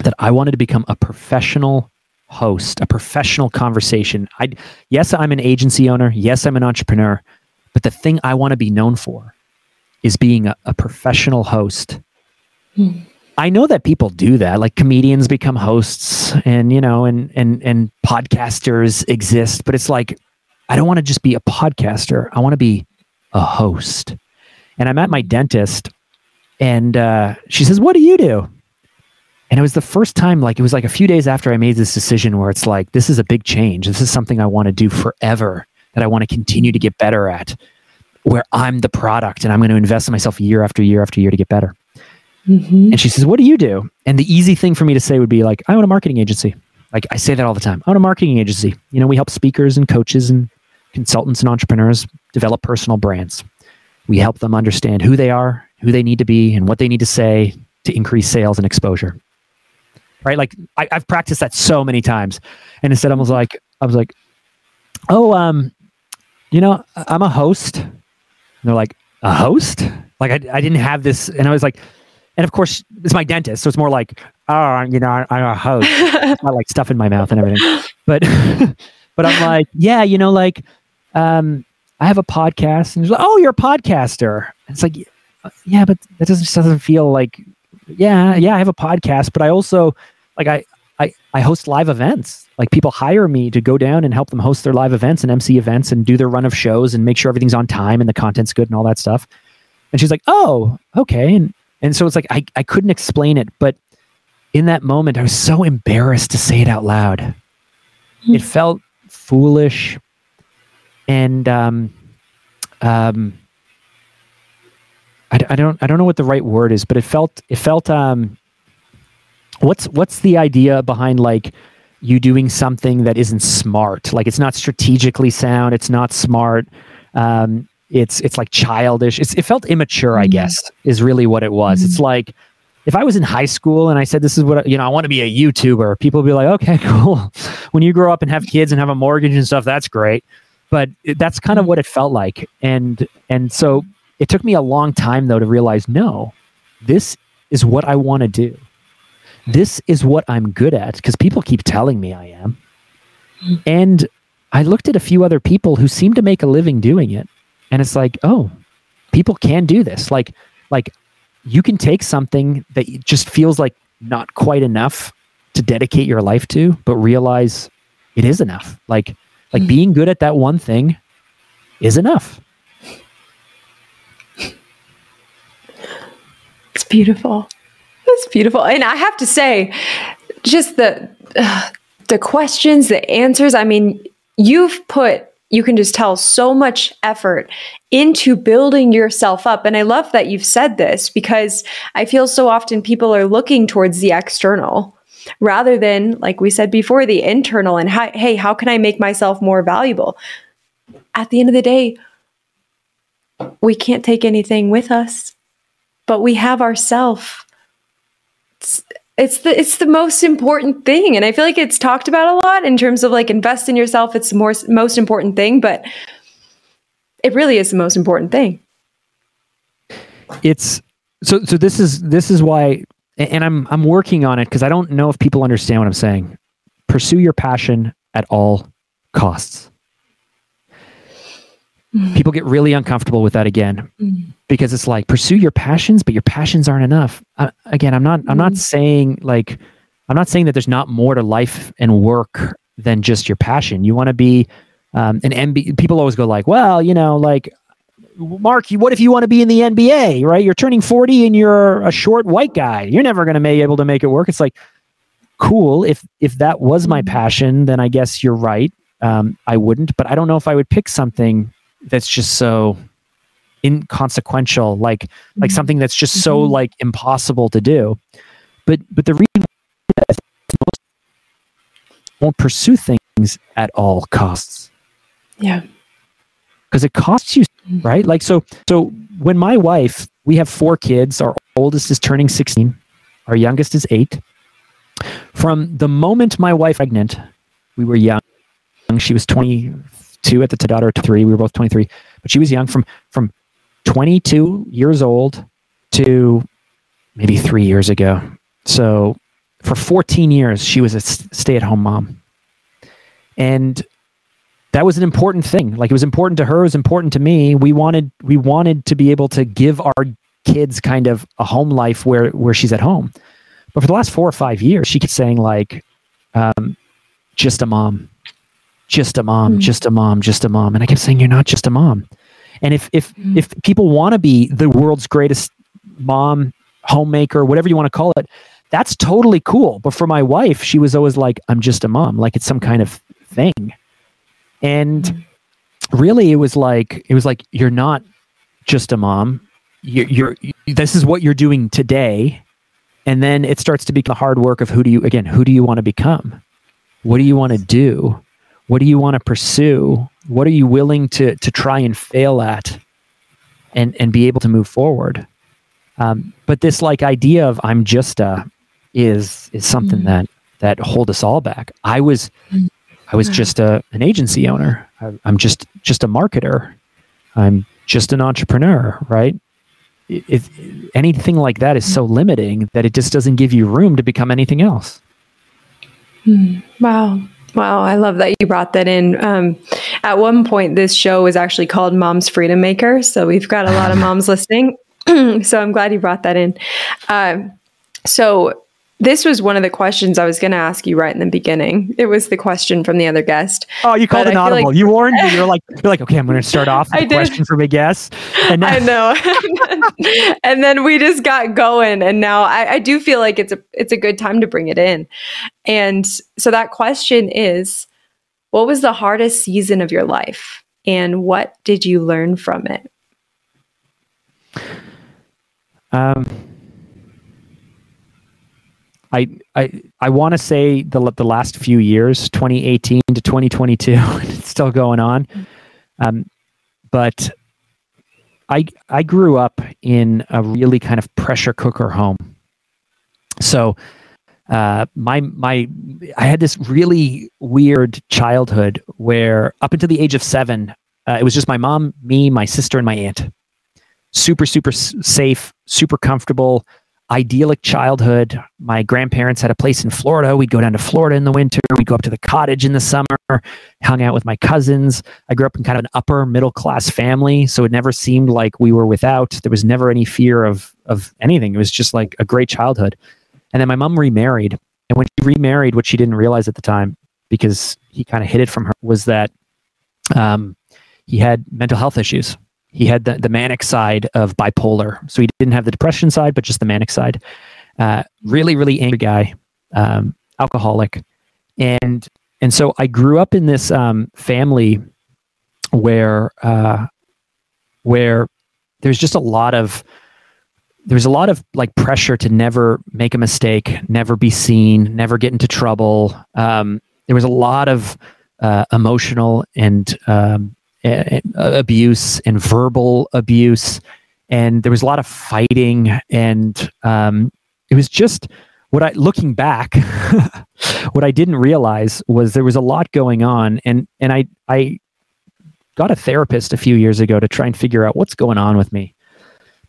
that I wanted to become a professional host, a professional conversation. I yes, I'm an agency owner. Yes, I'm an entrepreneur. But the thing I want to be known for is being a, a professional host. Hmm. I know that people do that. Like comedians become hosts and you know and and and podcasters exist, but it's like I don't want to just be a podcaster. I want to be a host. And I'm at my dentist and uh, she says, "What do you do?" And it was the first time, like, it was like a few days after I made this decision where it's like, this is a big change. This is something I want to do forever, that I want to continue to get better at, where I'm the product and I'm going to invest in myself year after year after year to get better. Mm-hmm. And she says, What do you do? And the easy thing for me to say would be like, I own a marketing agency. Like, I say that all the time. I own a marketing agency. You know, we help speakers and coaches and consultants and entrepreneurs develop personal brands. We help them understand who they are, who they need to be, and what they need to say to increase sales and exposure right? Like I, have practiced that so many times, and instead I was like, I was like, oh, um, you know, I'm a host. And they're like, a host? Like I, I didn't have this, and I was like, and of course it's my dentist, so it's more like, oh, you know, I, am a host. I like stuff in my mouth and everything, but, but I'm like, yeah, you know, like, um, I have a podcast, and like, oh, you're a podcaster. And it's like, yeah, but that doesn't doesn't feel like, yeah, yeah, I have a podcast, but I also like I, I I host live events. Like people hire me to go down and help them host their live events and MC events and do their run of shows and make sure everything's on time and the content's good and all that stuff. And she's like, "Oh, okay." And and so it's like I I couldn't explain it, but in that moment I was so embarrassed to say it out loud. Mm-hmm. It felt foolish and um um I, I don't I don't know what the right word is, but it felt it felt um what's what's the idea behind like you doing something that isn't smart? Like it's not strategically sound it's not smart um, it's it's like childish. It's, it felt immature mm-hmm. i guess is really what it was. Mm-hmm. it's like if i was in high school and i said this is what you know i want to be a youtuber people would be like okay cool. When you grow up and have kids and have a mortgage and stuff that's great. But that's kind of mm-hmm. what it felt like. And and so it took me a long time though to realize no this is what i want to do this is what I'm good at because people keep telling me I am. And I looked at a few other people who seem to make a living doing it. And it's like, oh, people can do this. Like, like you can take something that just feels like not quite enough to dedicate your life to, but realize it is enough. Like like mm-hmm. being good at that one thing is enough. It's beautiful. It's beautiful. And I have to say, just the uh, the questions, the answers, I mean, you've put you can just tell so much effort into building yourself up. And I love that you've said this because I feel so often people are looking towards the external rather than, like we said before, the internal and how, hey, how can I make myself more valuable? At the end of the day, we can't take anything with us, but we have ourself it's the it's the most important thing. And i feel like it's talked about a lot in terms of like invest in yourself. It's the more, most important thing but it really is the most important thing. It's so so this is this is why and i'm i'm working on it because i don't know if people understand what i'm saying. Pursue your passion at all costs mm. people get really uncomfortable with that again mm because it's like pursue your passions but your passions aren't enough uh, again i'm not i'm not mm-hmm. saying like i'm not saying that there's not more to life and work than just your passion you want to be um, an MB. People always go like, well, you know, like Mark, what if you want to be in the NBA, right? You're turning 40 and you're a short white guy. You're never going to be able to make it work. It's like, cool. If if that was my passion, then I guess you're right. Um, I wouldn't, but I don't know if I would pick something that's just so inconsequential, like mm-hmm. like something that's just so mm-hmm. like impossible to do. But but the reason won't pursue things at all costs. Yeah. Because it costs you, mm-hmm. right? Like so so when my wife, we have four kids, our oldest is turning 16, our youngest is 8. From the moment my wife pregnant, we were young. She was 22 at the daughter 3, we were both 23, but she was young from from 22 years old to maybe three years ago. So for 14 years, she was a stay at home mom. And that was an important thing. Like it was important to her, it was important to me. We wanted we wanted to be able to give our kids kind of a home life where where she's at home. But for the last four or five years, she kept saying like, um, just a mom, just a mom, mm-hmm. just a mom, just a mom. And I kept saying, you're not just a mom. And if if mm. if people want to be the world's greatest mom, homemaker, whatever you want to call it, that's totally cool. But for my wife, she was always like, I'm just a mom, like it's some kind of thing. And mm. really it was like it was like you're not just a mom. You're, you're this is what you're doing today. And then it starts to become the hard work of who do you again, who do you want to become? What do you want to do? What do you want to pursue? What are you willing to to try and fail at, and and be able to move forward? Um, but this like idea of I'm just a is is something mm that that hold us all back. I was mm I was just a an agency owner. I, I'm just just a marketer. I'm just an entrepreneur, right? If anything like that is so limiting that it just doesn't give you room to become anything else. Mm, wow. Wow, I love that you brought that in. Um, at one point, this show was actually called Mom's Freedom Maker. So we've got a lot of moms listening. so I'm glad you brought that in. Uh, so this was one of the questions I was going to ask you right in the beginning. It was the question from the other guest. Oh, you called an audible. Like, you warned me. You're like, you're like, okay, I'm going to start off with a question from a guest. And now- I know. and then we just got going, and now I, I do feel like it's a it's a good time to bring it in. And so that question is, what was the hardest season of your life, and what did you learn from it? Um I I I want to say the the last few years, 2018 to 2022, it's still going on. Um, but I I grew up in a really kind of pressure cooker home. So uh, my my I had this really weird childhood where up until the age of seven, uh, it was just my mom, me, my sister, and my aunt. Super super safe, super comfortable idyllic childhood. My grandparents had a place in Florida. We'd go down to Florida in the winter. We'd go up to the cottage in the summer, hung out with my cousins. I grew up in kind of an upper middle class family, so it never seemed like we were without. There was never any fear of of anything. It was just like a great childhood. And then my mom remarried. And when she remarried, what she didn't realize at the time, because he kind of hid it from her, was that um, he had mental health issues. He had the, the manic side of bipolar. So he didn't have the depression side, but just the manic side. Uh, really, really angry guy, um, alcoholic. And and so I grew up in this um, family where uh, where there's just a lot of there's a lot of like pressure to never make a mistake, never be seen, never get into trouble. Um, there was a lot of uh, emotional and um, a- abuse and verbal abuse, and there was a lot of fighting, and um, it was just what I looking back, what I didn't realize was there was a lot going on, and and I I got a therapist a few years ago to try and figure out what's going on with me.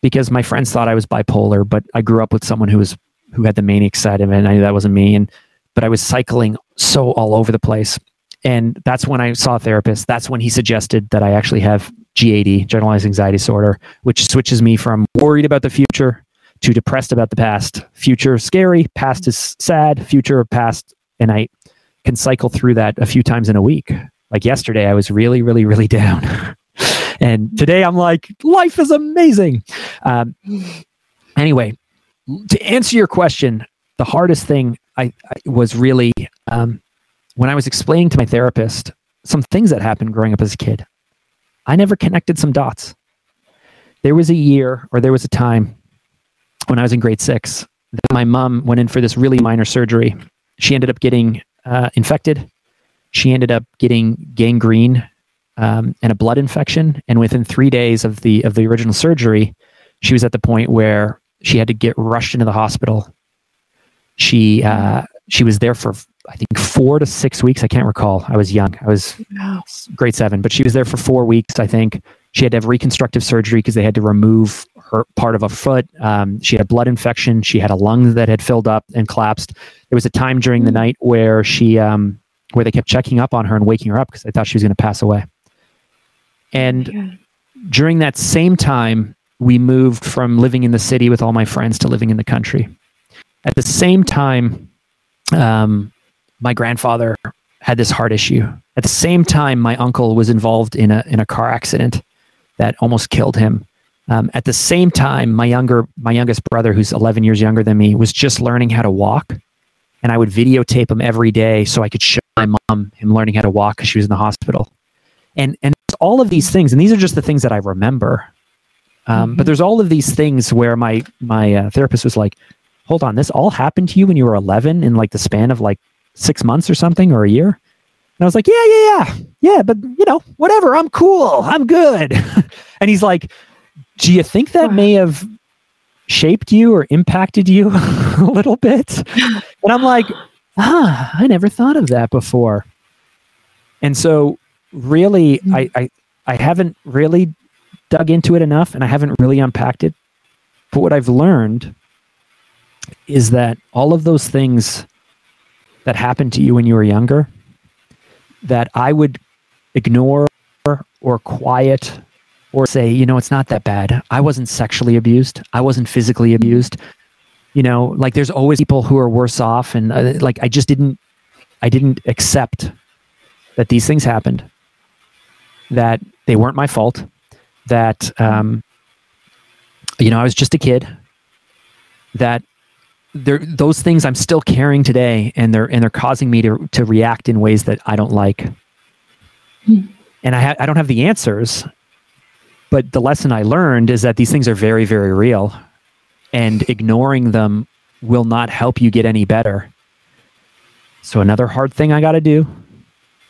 Because my friends thought I was bipolar, but I grew up with someone who was who had the manic side of it, and I knew that wasn't me. And but I was cycling so all over the place, and that's when I saw a therapist. That's when he suggested that I actually have GAD, generalized anxiety disorder, which switches me from worried about the future to depressed about the past. Future scary, past is sad, future past, and I can cycle through that a few times in a week. Like yesterday, I was really, really, really down. and today I'm like, life is amazing. Um, anyway, to answer your question, the hardest thing I, I was really um, when I was explaining to my therapist some things that happened growing up as a kid. I never connected some dots. There was a year or there was a time when I was in grade six that my mom went in for this really minor surgery. She ended up getting uh, infected. She ended up getting gangrene um, and a blood infection. And within three days of the of the original surgery, she was at the point where she had to get rushed into the hospital. She uh, she was there for I think four to six weeks. I can't recall. I was young. I was grade seven, but she was there for four weeks. I think she had to have reconstructive surgery because they had to remove her part of a foot. Um, she had a blood infection. She had a lung that had filled up and collapsed. There was a time during the night where she um, where they kept checking up on her and waking her up because they thought she was going to pass away. And Yeah. during that same time, we moved from living in the city with all my friends to living in the country. At the same time, um, my grandfather had this heart issue. At the same time, my uncle was involved in a in a car accident that almost killed him. Um, at the same time, my younger my youngest brother, who's 11 years younger than me, was just learning how to walk, and I would videotape him every day so I could show my mom him learning how to walk because she was in the hospital. And and all of these things, and these are just the things that I remember. Um, But Mhm. there's all of these things where my my uh, therapist was like, "Hold on, this all happened to you when you were 11 in like the span of like six months or something or a year." And I was like, "Yeah, yeah, yeah, yeah, but you know, whatever. I'm cool. I'm good." and he's like, "Do you think that may have shaped you or impacted you a little bit?" And I'm like, "Ah, I never thought of that before." And so, really, Mm. I, I I haven't really dug into it enough, and I haven't really unpacked it. But what I've learned is that all of those things that happened to you when you were younger, that I would ignore or quiet or say, you know, it's not that bad. I wasn't sexually abused. I wasn't physically abused. You know, like there's always people who are worse off, and uh, like I just didn't, I didn't accept that these things happened, that they weren't my fault, that um, you know I was just a kid, that there those things I'm still carrying today, and they're and they're causing me to to react in ways that I don't like, and I ha- I don't have the answers, but the lesson I learned is that these things are very very real, and ignoring them will not help you get any better. So another hard thing I got to do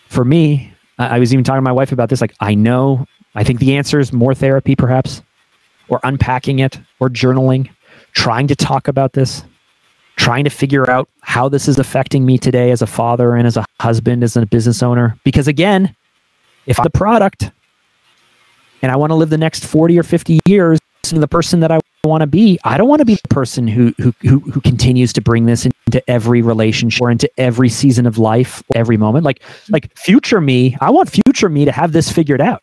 for me, I I was even talking to my wife about this. Like, I know, I think the answer is more therapy, perhaps, or unpacking it, or journaling, trying to talk about this, trying to figure out how this is affecting me today as a father and as a husband, as a business owner. Because again, if I'm the product and I want to live the next 40 or 50 years in the person that I want to be, I don't want to be the person who, who, who, who continues to bring this into every relationship or into every season of life, every moment. Like, like future me, I want future me to have this figured out.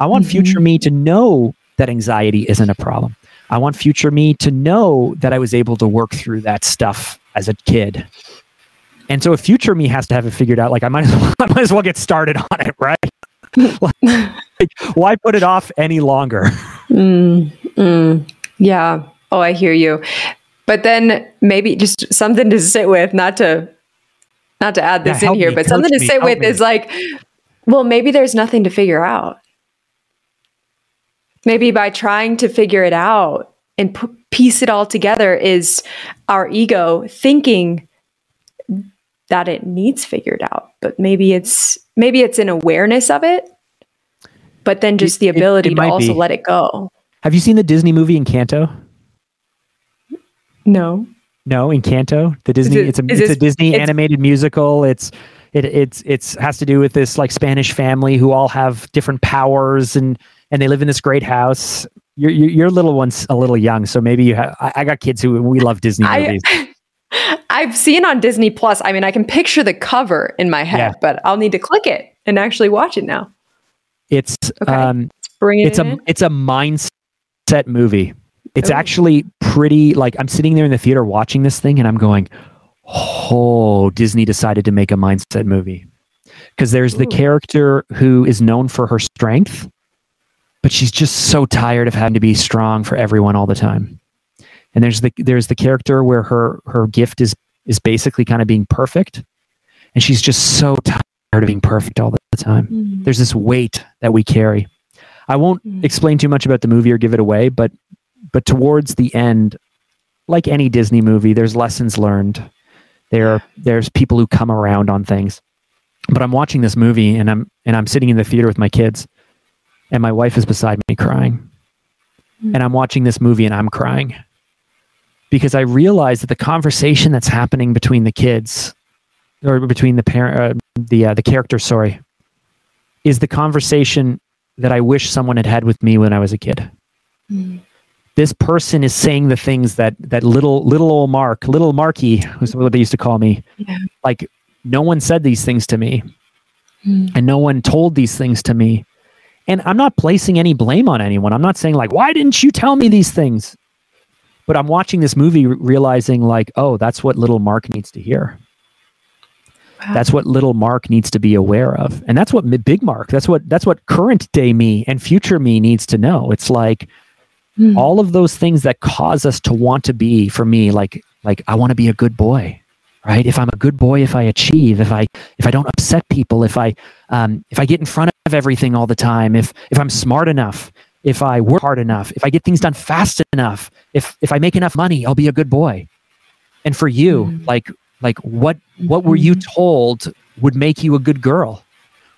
I want Mhm. future me to know that anxiety isn't a problem. I want future me to know that I was able to work through that stuff as a kid. And so if future me has to have it figured out, like I might as well, I might as well get started on it, right? like, why put it off any longer? Mm, mm, yeah. Oh, I hear you. But then maybe just something to sit with, not to not to add this yeah, in here, me, but something to me, sit with me. is like, well, maybe there's nothing to figure out. Maybe by trying to figure it out and p- piece it all together is our ego thinking that it needs figured out. But maybe it's maybe it's an awareness of it, but then just the ability it, it to also be. let it go. Have you seen the Disney movie Encanto? No. No, Encanto, the Disney. It, it's a it's this, a Disney it's, animated musical. It's it it's it's has to do with this like Spanish family who all have different powers and and they live in this great house. Your your, your little one's a little young, so maybe you have. I, I got kids who we love Disney movies. I, I've seen on Disney Plus. I mean, I can picture the cover in my head, yeah. but I'll need to click it and actually watch it now. It's okay. um, Bring it it's in. a it's a mindset movie. It's Ooh. actually pretty like I'm sitting there in the theater watching this thing and I'm going, "Oh, Disney decided to make a mindset movie." Because there's Ooh. the character who is known for her strength, but she's just so tired of having to be strong for everyone all the time. And there's the there's the character where her her gift is is basically kind of being perfect, and she's just so tired of being perfect all the time. Mm. There's this weight that we carry. I won't mm. explain too much about the movie or give it away, but but towards the end, like any Disney movie, there's lessons learned. There, there's people who come around on things. But I'm watching this movie and I'm and I'm sitting in the theater with my kids, and my wife is beside me crying. Mm. And I'm watching this movie and I'm crying because I realize that the conversation that's happening between the kids or between the parent, uh, the uh, the character, sorry, is the conversation that I wish someone had had with me when I was a kid. Mm this person is saying the things that that little little old Mark, little Marky, who's what they used to call me. Yeah. Like no one said these things to me, mm. and no one told these things to me. And I'm not placing any blame on anyone. I'm not saying like, why didn't you tell me these things? But I'm watching this movie, realizing like, oh, that's what little Mark needs to hear. Wow. That's what little Mark needs to be aware of, and that's what big Mark. That's what that's what current day me and future me needs to know. It's like mm. all of those things that cause us to want to be for me like like i want to be a good boy right if i'm a good boy if i achieve if i if i don't upset people if i um, if i get in front of everything all the time if if i'm smart enough if i work hard enough if i get things done fast enough if if i make enough money i'll be a good boy and for you mm. like like what what were you mm-hmm. told would make you a good girl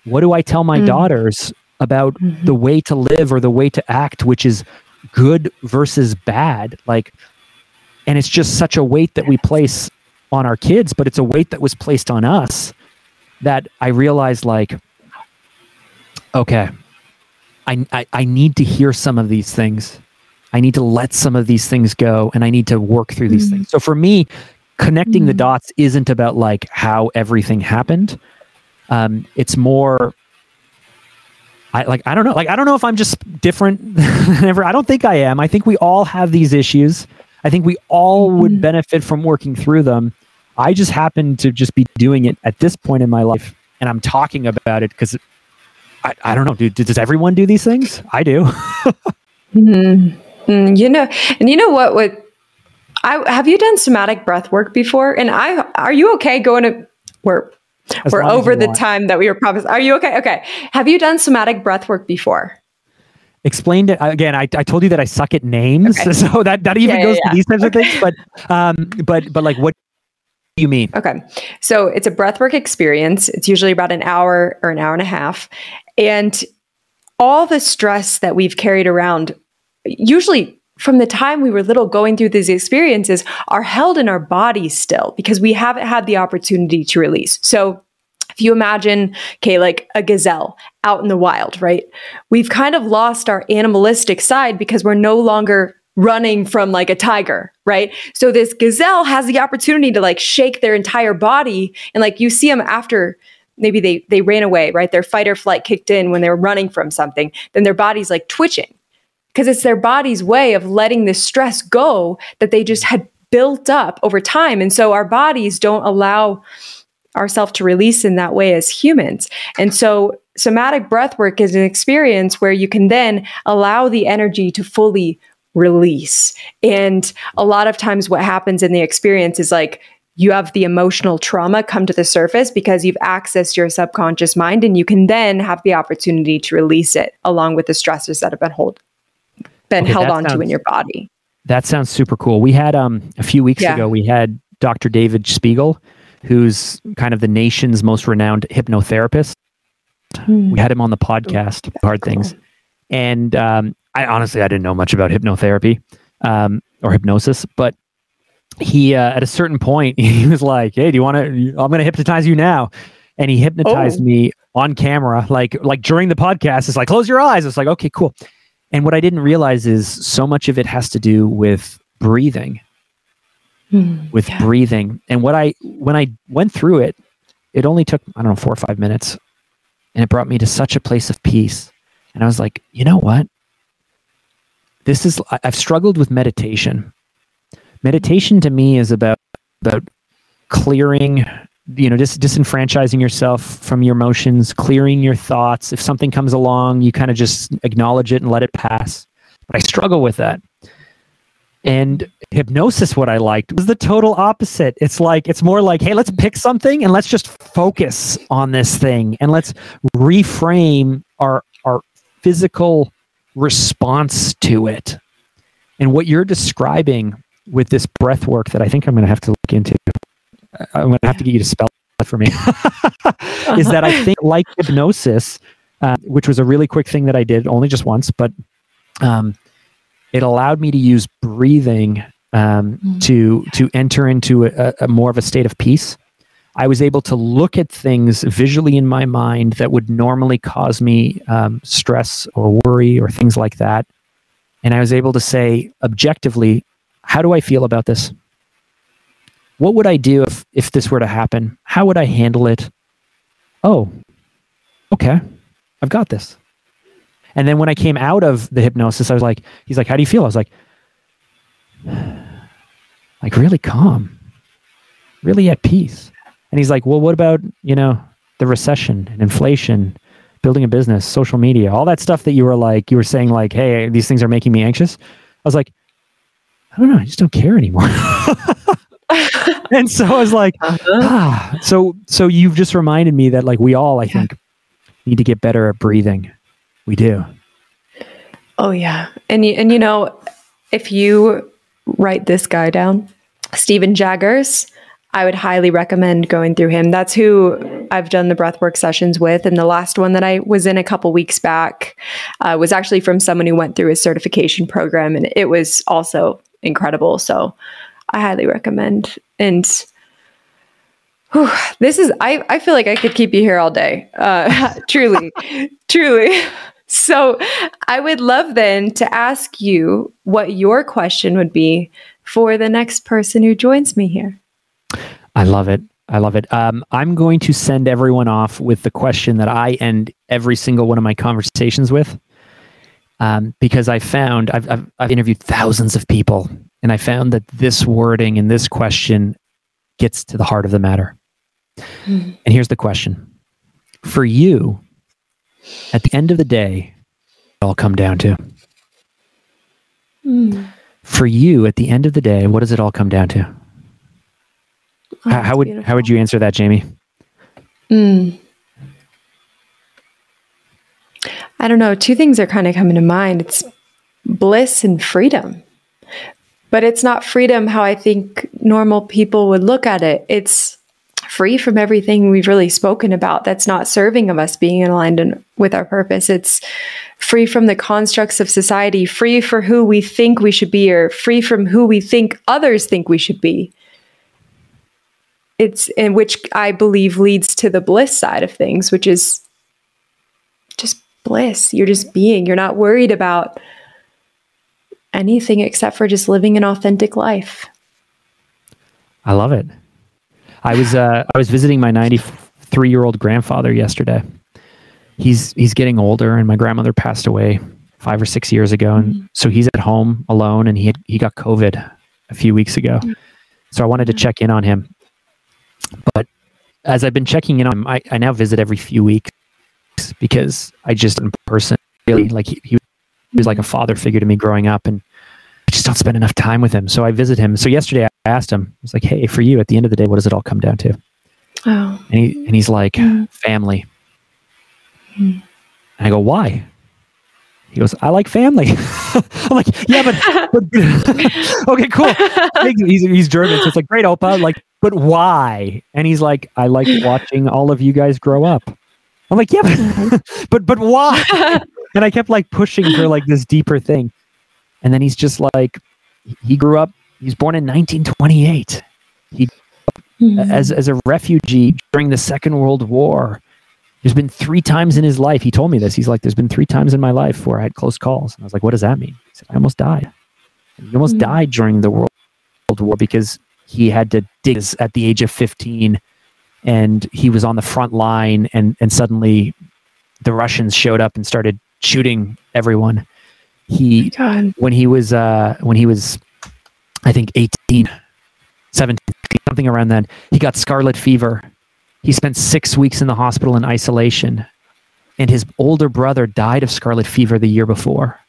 what do i tell my mm. daughters about mm-hmm. the way to live or the way to act which is good versus bad like and it's just such a weight that we place on our kids but it's a weight that was placed on us that i realized like okay I, I, I need to hear some of these things i need to let some of these things go and i need to work through these mm-hmm. things so for me connecting mm-hmm. the dots isn't about like how everything happened um, it's more I like I don't know. Like I don't know if I'm just different than ever. I don't think I am. I think we all have these issues. I think we all would mm-hmm. benefit from working through them. I just happen to just be doing it at this point in my life and I'm talking about it because I, I don't know, dude. Does everyone do these things? I do. mm-hmm. Mm, you know, and you know what? What I have you done somatic breath work before? And I are you okay going to where as We're over the want. time that we were promised. Are you okay? Okay. Have you done somatic breath work before? Explained it again. I, I told you that I suck at names, okay. so that that even yeah, goes yeah, to these types okay. of things. But um, but but like, what you mean? Okay, so it's a breathwork experience. It's usually about an hour or an hour and a half, and all the stress that we've carried around, usually from the time we were little going through these experiences are held in our bodies still because we haven't had the opportunity to release. So if you imagine, okay, like a gazelle out in the wild, right? We've kind of lost our animalistic side because we're no longer running from like a tiger, right? So this gazelle has the opportunity to like shake their entire body and like you see them after maybe they they ran away, right? Their fight or flight kicked in when they were running from something, then their body's like twitching because it's their body's way of letting this stress go that they just had built up over time. And so our bodies don't allow ourselves to release in that way as humans. And so somatic breath work is an experience where you can then allow the energy to fully release. And a lot of times what happens in the experience is like you have the emotional trauma come to the surface because you've accessed your subconscious mind and you can then have the opportunity to release it along with the stressors that have been hold been okay, held onto sounds, in your body. That sounds super cool. We had um a few weeks yeah. ago we had Dr. David Spiegel, who's kind of the nation's most renowned hypnotherapist. Hmm. We had him on the podcast, Hard cool. Things. And um, I honestly I didn't know much about hypnotherapy um, or hypnosis, but he uh, at a certain point he was like, "Hey, do you want to? I'm going to hypnotize you now." And he hypnotized oh. me on camera, like like during the podcast. It's like, "Close your eyes." It's like, "Okay, cool." And what I didn't realize is so much of it has to do with breathing. Mm, with yeah. breathing. And what I when I went through it, it only took I don't know 4 or 5 minutes and it brought me to such a place of peace. And I was like, "You know what? This is I've struggled with meditation. Meditation to me is about about clearing you know dis- disenfranchising yourself from your emotions clearing your thoughts. If something comes along you kind of just acknowledge it and let it pass. But i struggle with that. And hypnosis what i liked was the total opposite. It's like it's more like hey let's pick something and let's just focus on this thing and let's reframe our our physical response to it and what you're describing with this breath work that I think I'm going to have to look into. I'm going to have to get you to spell it for me. is that I think like hypnosis, uh, which was a really quick thing that I did only just once, but um, it allowed me to use breathing um, mm-hmm. to to enter into a, a more of a state of peace. I was able to look at things visually in my mind that would normally cause me um, stress or worry or things like that. And I was able to say objectively, how do I feel about this? What would I do if, if this were to happen? How would I handle it? Oh, okay, I've got this. And then when I came out of the hypnosis, I was like, he's like, how do you feel? I was like, like really calm, really at peace. And he's like, well, what about, you know, the recession and inflation, building a business, social media, all that stuff that you were like, you were saying like, hey, these things are making me anxious. I was like, I don't know, I just don't care anymore. and so I was like, uh-huh. ah. So so you've just reminded me that like we all, I yeah. think, need to get better at breathing. We do. Oh yeah, and you and you know, if you write this guy down, Stephen Jaggers, I would highly recommend going through him. That's who I've done the breathwork sessions with. And the last one that I was in a couple weeks back uh, was actually from someone who went through a certification program. And it was also incredible. So I highly recommend. And whew, this is, I, I feel like I could keep you here all day. Uh, truly, truly. So I would love then to ask you what your question would be for the next person who joins me here. I love it. I love it. Um, I'm going to send everyone off with the question that I end every single one of my conversations with um, because I found I've, I've, I've interviewed thousands of people, and I found that this wording and this question gets to the heart of the matter. Mm-hmm. And here's the question: For you, at the end of the day, it all come down to. Mm. For you, at the end of the day, what does it all come down to? Oh, how, how would beautiful. how would you answer that, Jamie? Mm. I don't know, two things are kind of coming to mind. It's bliss and freedom. But it's not freedom how I think normal people would look at it. It's free from everything we've really spoken about that's not serving of us being aligned in, with our purpose. It's free from the constructs of society, free for who we think we should be, or free from who we think others think we should be. It's in which I believe leads to the bliss side of things, which is just bliss. You're just being. You're not worried about anything except for just living an authentic life. I love it. I was uh, I was visiting my 93 year old grandfather yesterday. He's he's getting older, and my grandmother passed away five or six years ago, and mm-hmm. so he's at home alone, and he had, he got COVID a few weeks ago. Mm-hmm. So I wanted to check in on him. But as I've been checking in on him, I, I now visit every few weeks because I just in person really like he, he was like a father figure to me growing up, and I just don't spend enough time with him. So I visit him. So yesterday I asked him, I was like, "Hey, for you, at the end of the day, what does it all come down to?" Oh. And he and he's like, mm. "Family." Mm. And I go, "Why?" He goes, I like family. I'm like, yeah, but, but okay, cool. He's, he's German, so it's like, great, Opa. Like, but why? And he's like, I like watching all of you guys grow up. I'm like, yeah, but but, but why? and I kept like pushing for like this deeper thing. And then he's just like, he grew up. He was born in 1928. He mm-hmm. as as a refugee during the Second World War there's been three times in his life. He told me this. He's like, there's been three times in my life where I had close calls. And I was like, what does that mean? He said, I almost died. he almost mm-hmm. died during the World War because he had to dig at the age of 15 and he was on the front line and, and suddenly the Russians showed up and started shooting everyone. He, oh when he was, uh, when he was, I think 18, 17, something around then, he got scarlet fever he spent six weeks in the hospital in isolation, and his older brother died of scarlet fever the year before.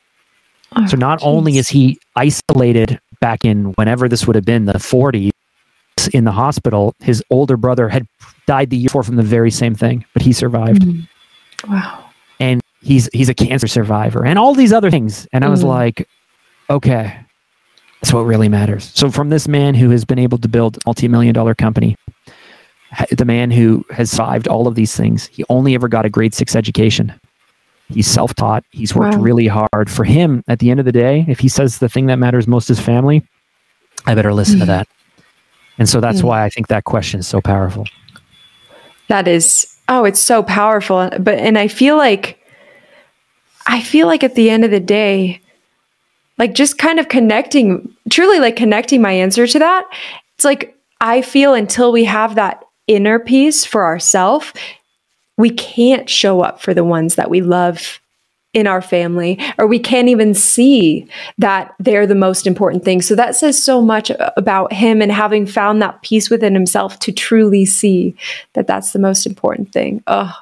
Oh, so not geez. only is he isolated back in whenever this would have been the 40s in the hospital, his older brother had died the year before from the very same thing, but he survived. Mm. Wow. And he's he's a cancer survivor and all these other things. And I was mm. like, okay, that's what really matters. So from this man who has been able to build a multi-million dollar company, the man who has survived all of these things, he only ever got a grade six education. He's self taught. He's worked wow. really hard. For him, at the end of the day, if he says the thing that matters most is family, I better listen mm. to that. And so that's mm. why I think that question is so powerful. That is, oh, it's so powerful. But, and I feel like, I feel like at the end of the day, like just kind of connecting, truly like connecting my answer to that. It's like, I feel until we have that inner peace for ourselves, we can't show up for the ones that we love in our family, or we can't even see that they're the most important thing. So that says so much about him and having found that peace within himself to truly see that that's the most important thing. Oh,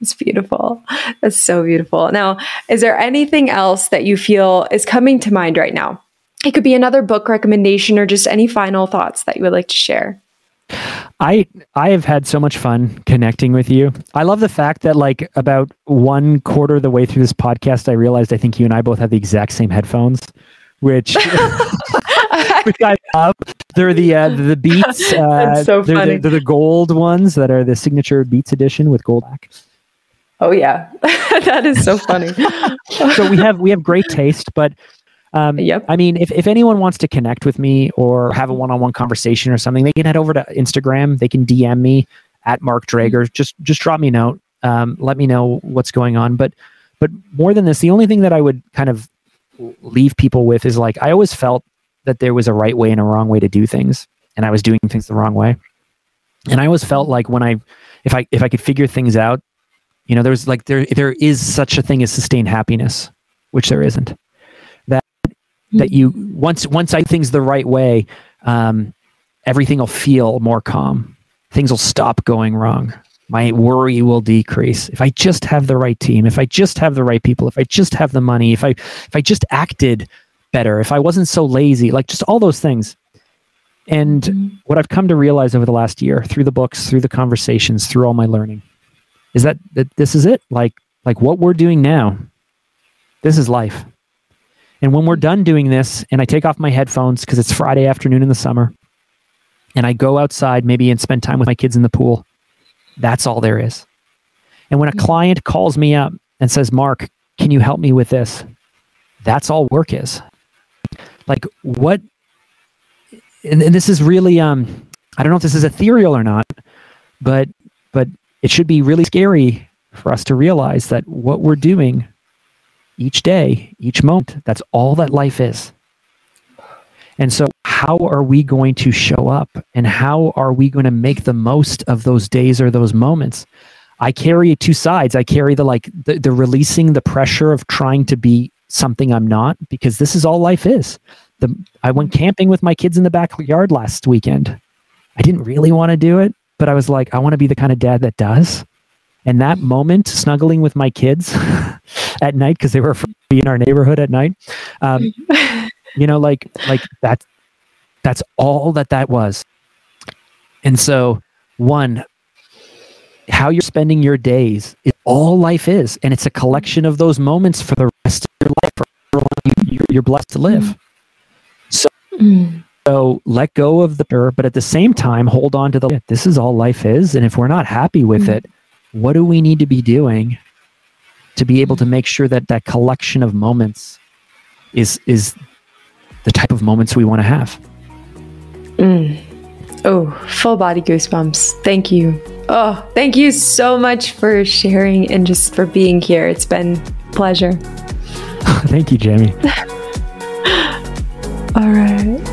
it's beautiful. That's so beautiful. Now, is there anything else that you feel is coming to mind right now? It could be another book recommendation or just any final thoughts that you would like to share. I I have had so much fun connecting with you. I love the fact that like about one quarter of the way through this podcast, I realized I think you and I both have the exact same headphones, which which I love. They're the uh, the Beats. Uh, so they're, funny. The, they're the gold ones that are the signature Beats edition with gold back. Oh yeah, that is so funny. so we have we have great taste, but um, yep. I mean, if, if anyone wants to connect with me or have a one on one conversation or something, they can head over to Instagram. They can DM me at Mark Drager. Just just drop me a note. Um, let me know what's going on. But but more than this, the only thing that I would kind of leave people with is like I always felt that there was a right way and a wrong way to do things, and I was doing things the wrong way. And I always felt like when I if I if I could figure things out, you know, there's like there there is such a thing as sustained happiness, which there isn't that you once once I things the right way, um, everything will feel more calm. Things will stop going wrong. My worry will decrease if I just have the right team. If I just have the right people. If I just have the money. If I if I just acted better. If I wasn't so lazy. Like just all those things. And mm-hmm. what I've come to realize over the last year, through the books, through the conversations, through all my learning, is that, that this is it. Like like what we're doing now. This is life. And when we're done doing this, and I take off my headphones because it's Friday afternoon in the summer, and I go outside maybe and spend time with my kids in the pool, that's all there is. And when a client calls me up and says, Mark, can you help me with this? That's all work is. Like, what? And, and this is really, um, I don't know if this is ethereal or not, but but it should be really scary for us to realize that what we're doing each day, each moment. That's all that life is. And so, how are we going to show up and how are we going to make the most of those days or those moments? I carry two sides. I carry the like the, the releasing the pressure of trying to be something I'm not because this is all life is. The I went camping with my kids in the backyard last weekend. I didn't really want to do it, but I was like, I want to be the kind of dad that does. And that moment, snuggling with my kids at night because they were in our neighborhood at night, um, you know, like like that. That's all that that was. And so, one, how you're spending your days is all life is, and it's a collection of those moments for the rest of your life. For you, you're blessed to live. So. Mm. So let go of the but at the same time, hold on to the this is all life is. And if we're not happy with mm-hmm. it, what do we need to be doing to be able to make sure that that collection of moments is is the type of moments we want to have? Mm. Oh, full body goosebumps. Thank you. Oh, thank you so much for sharing and just for being here. It's been pleasure. thank you, Jamie.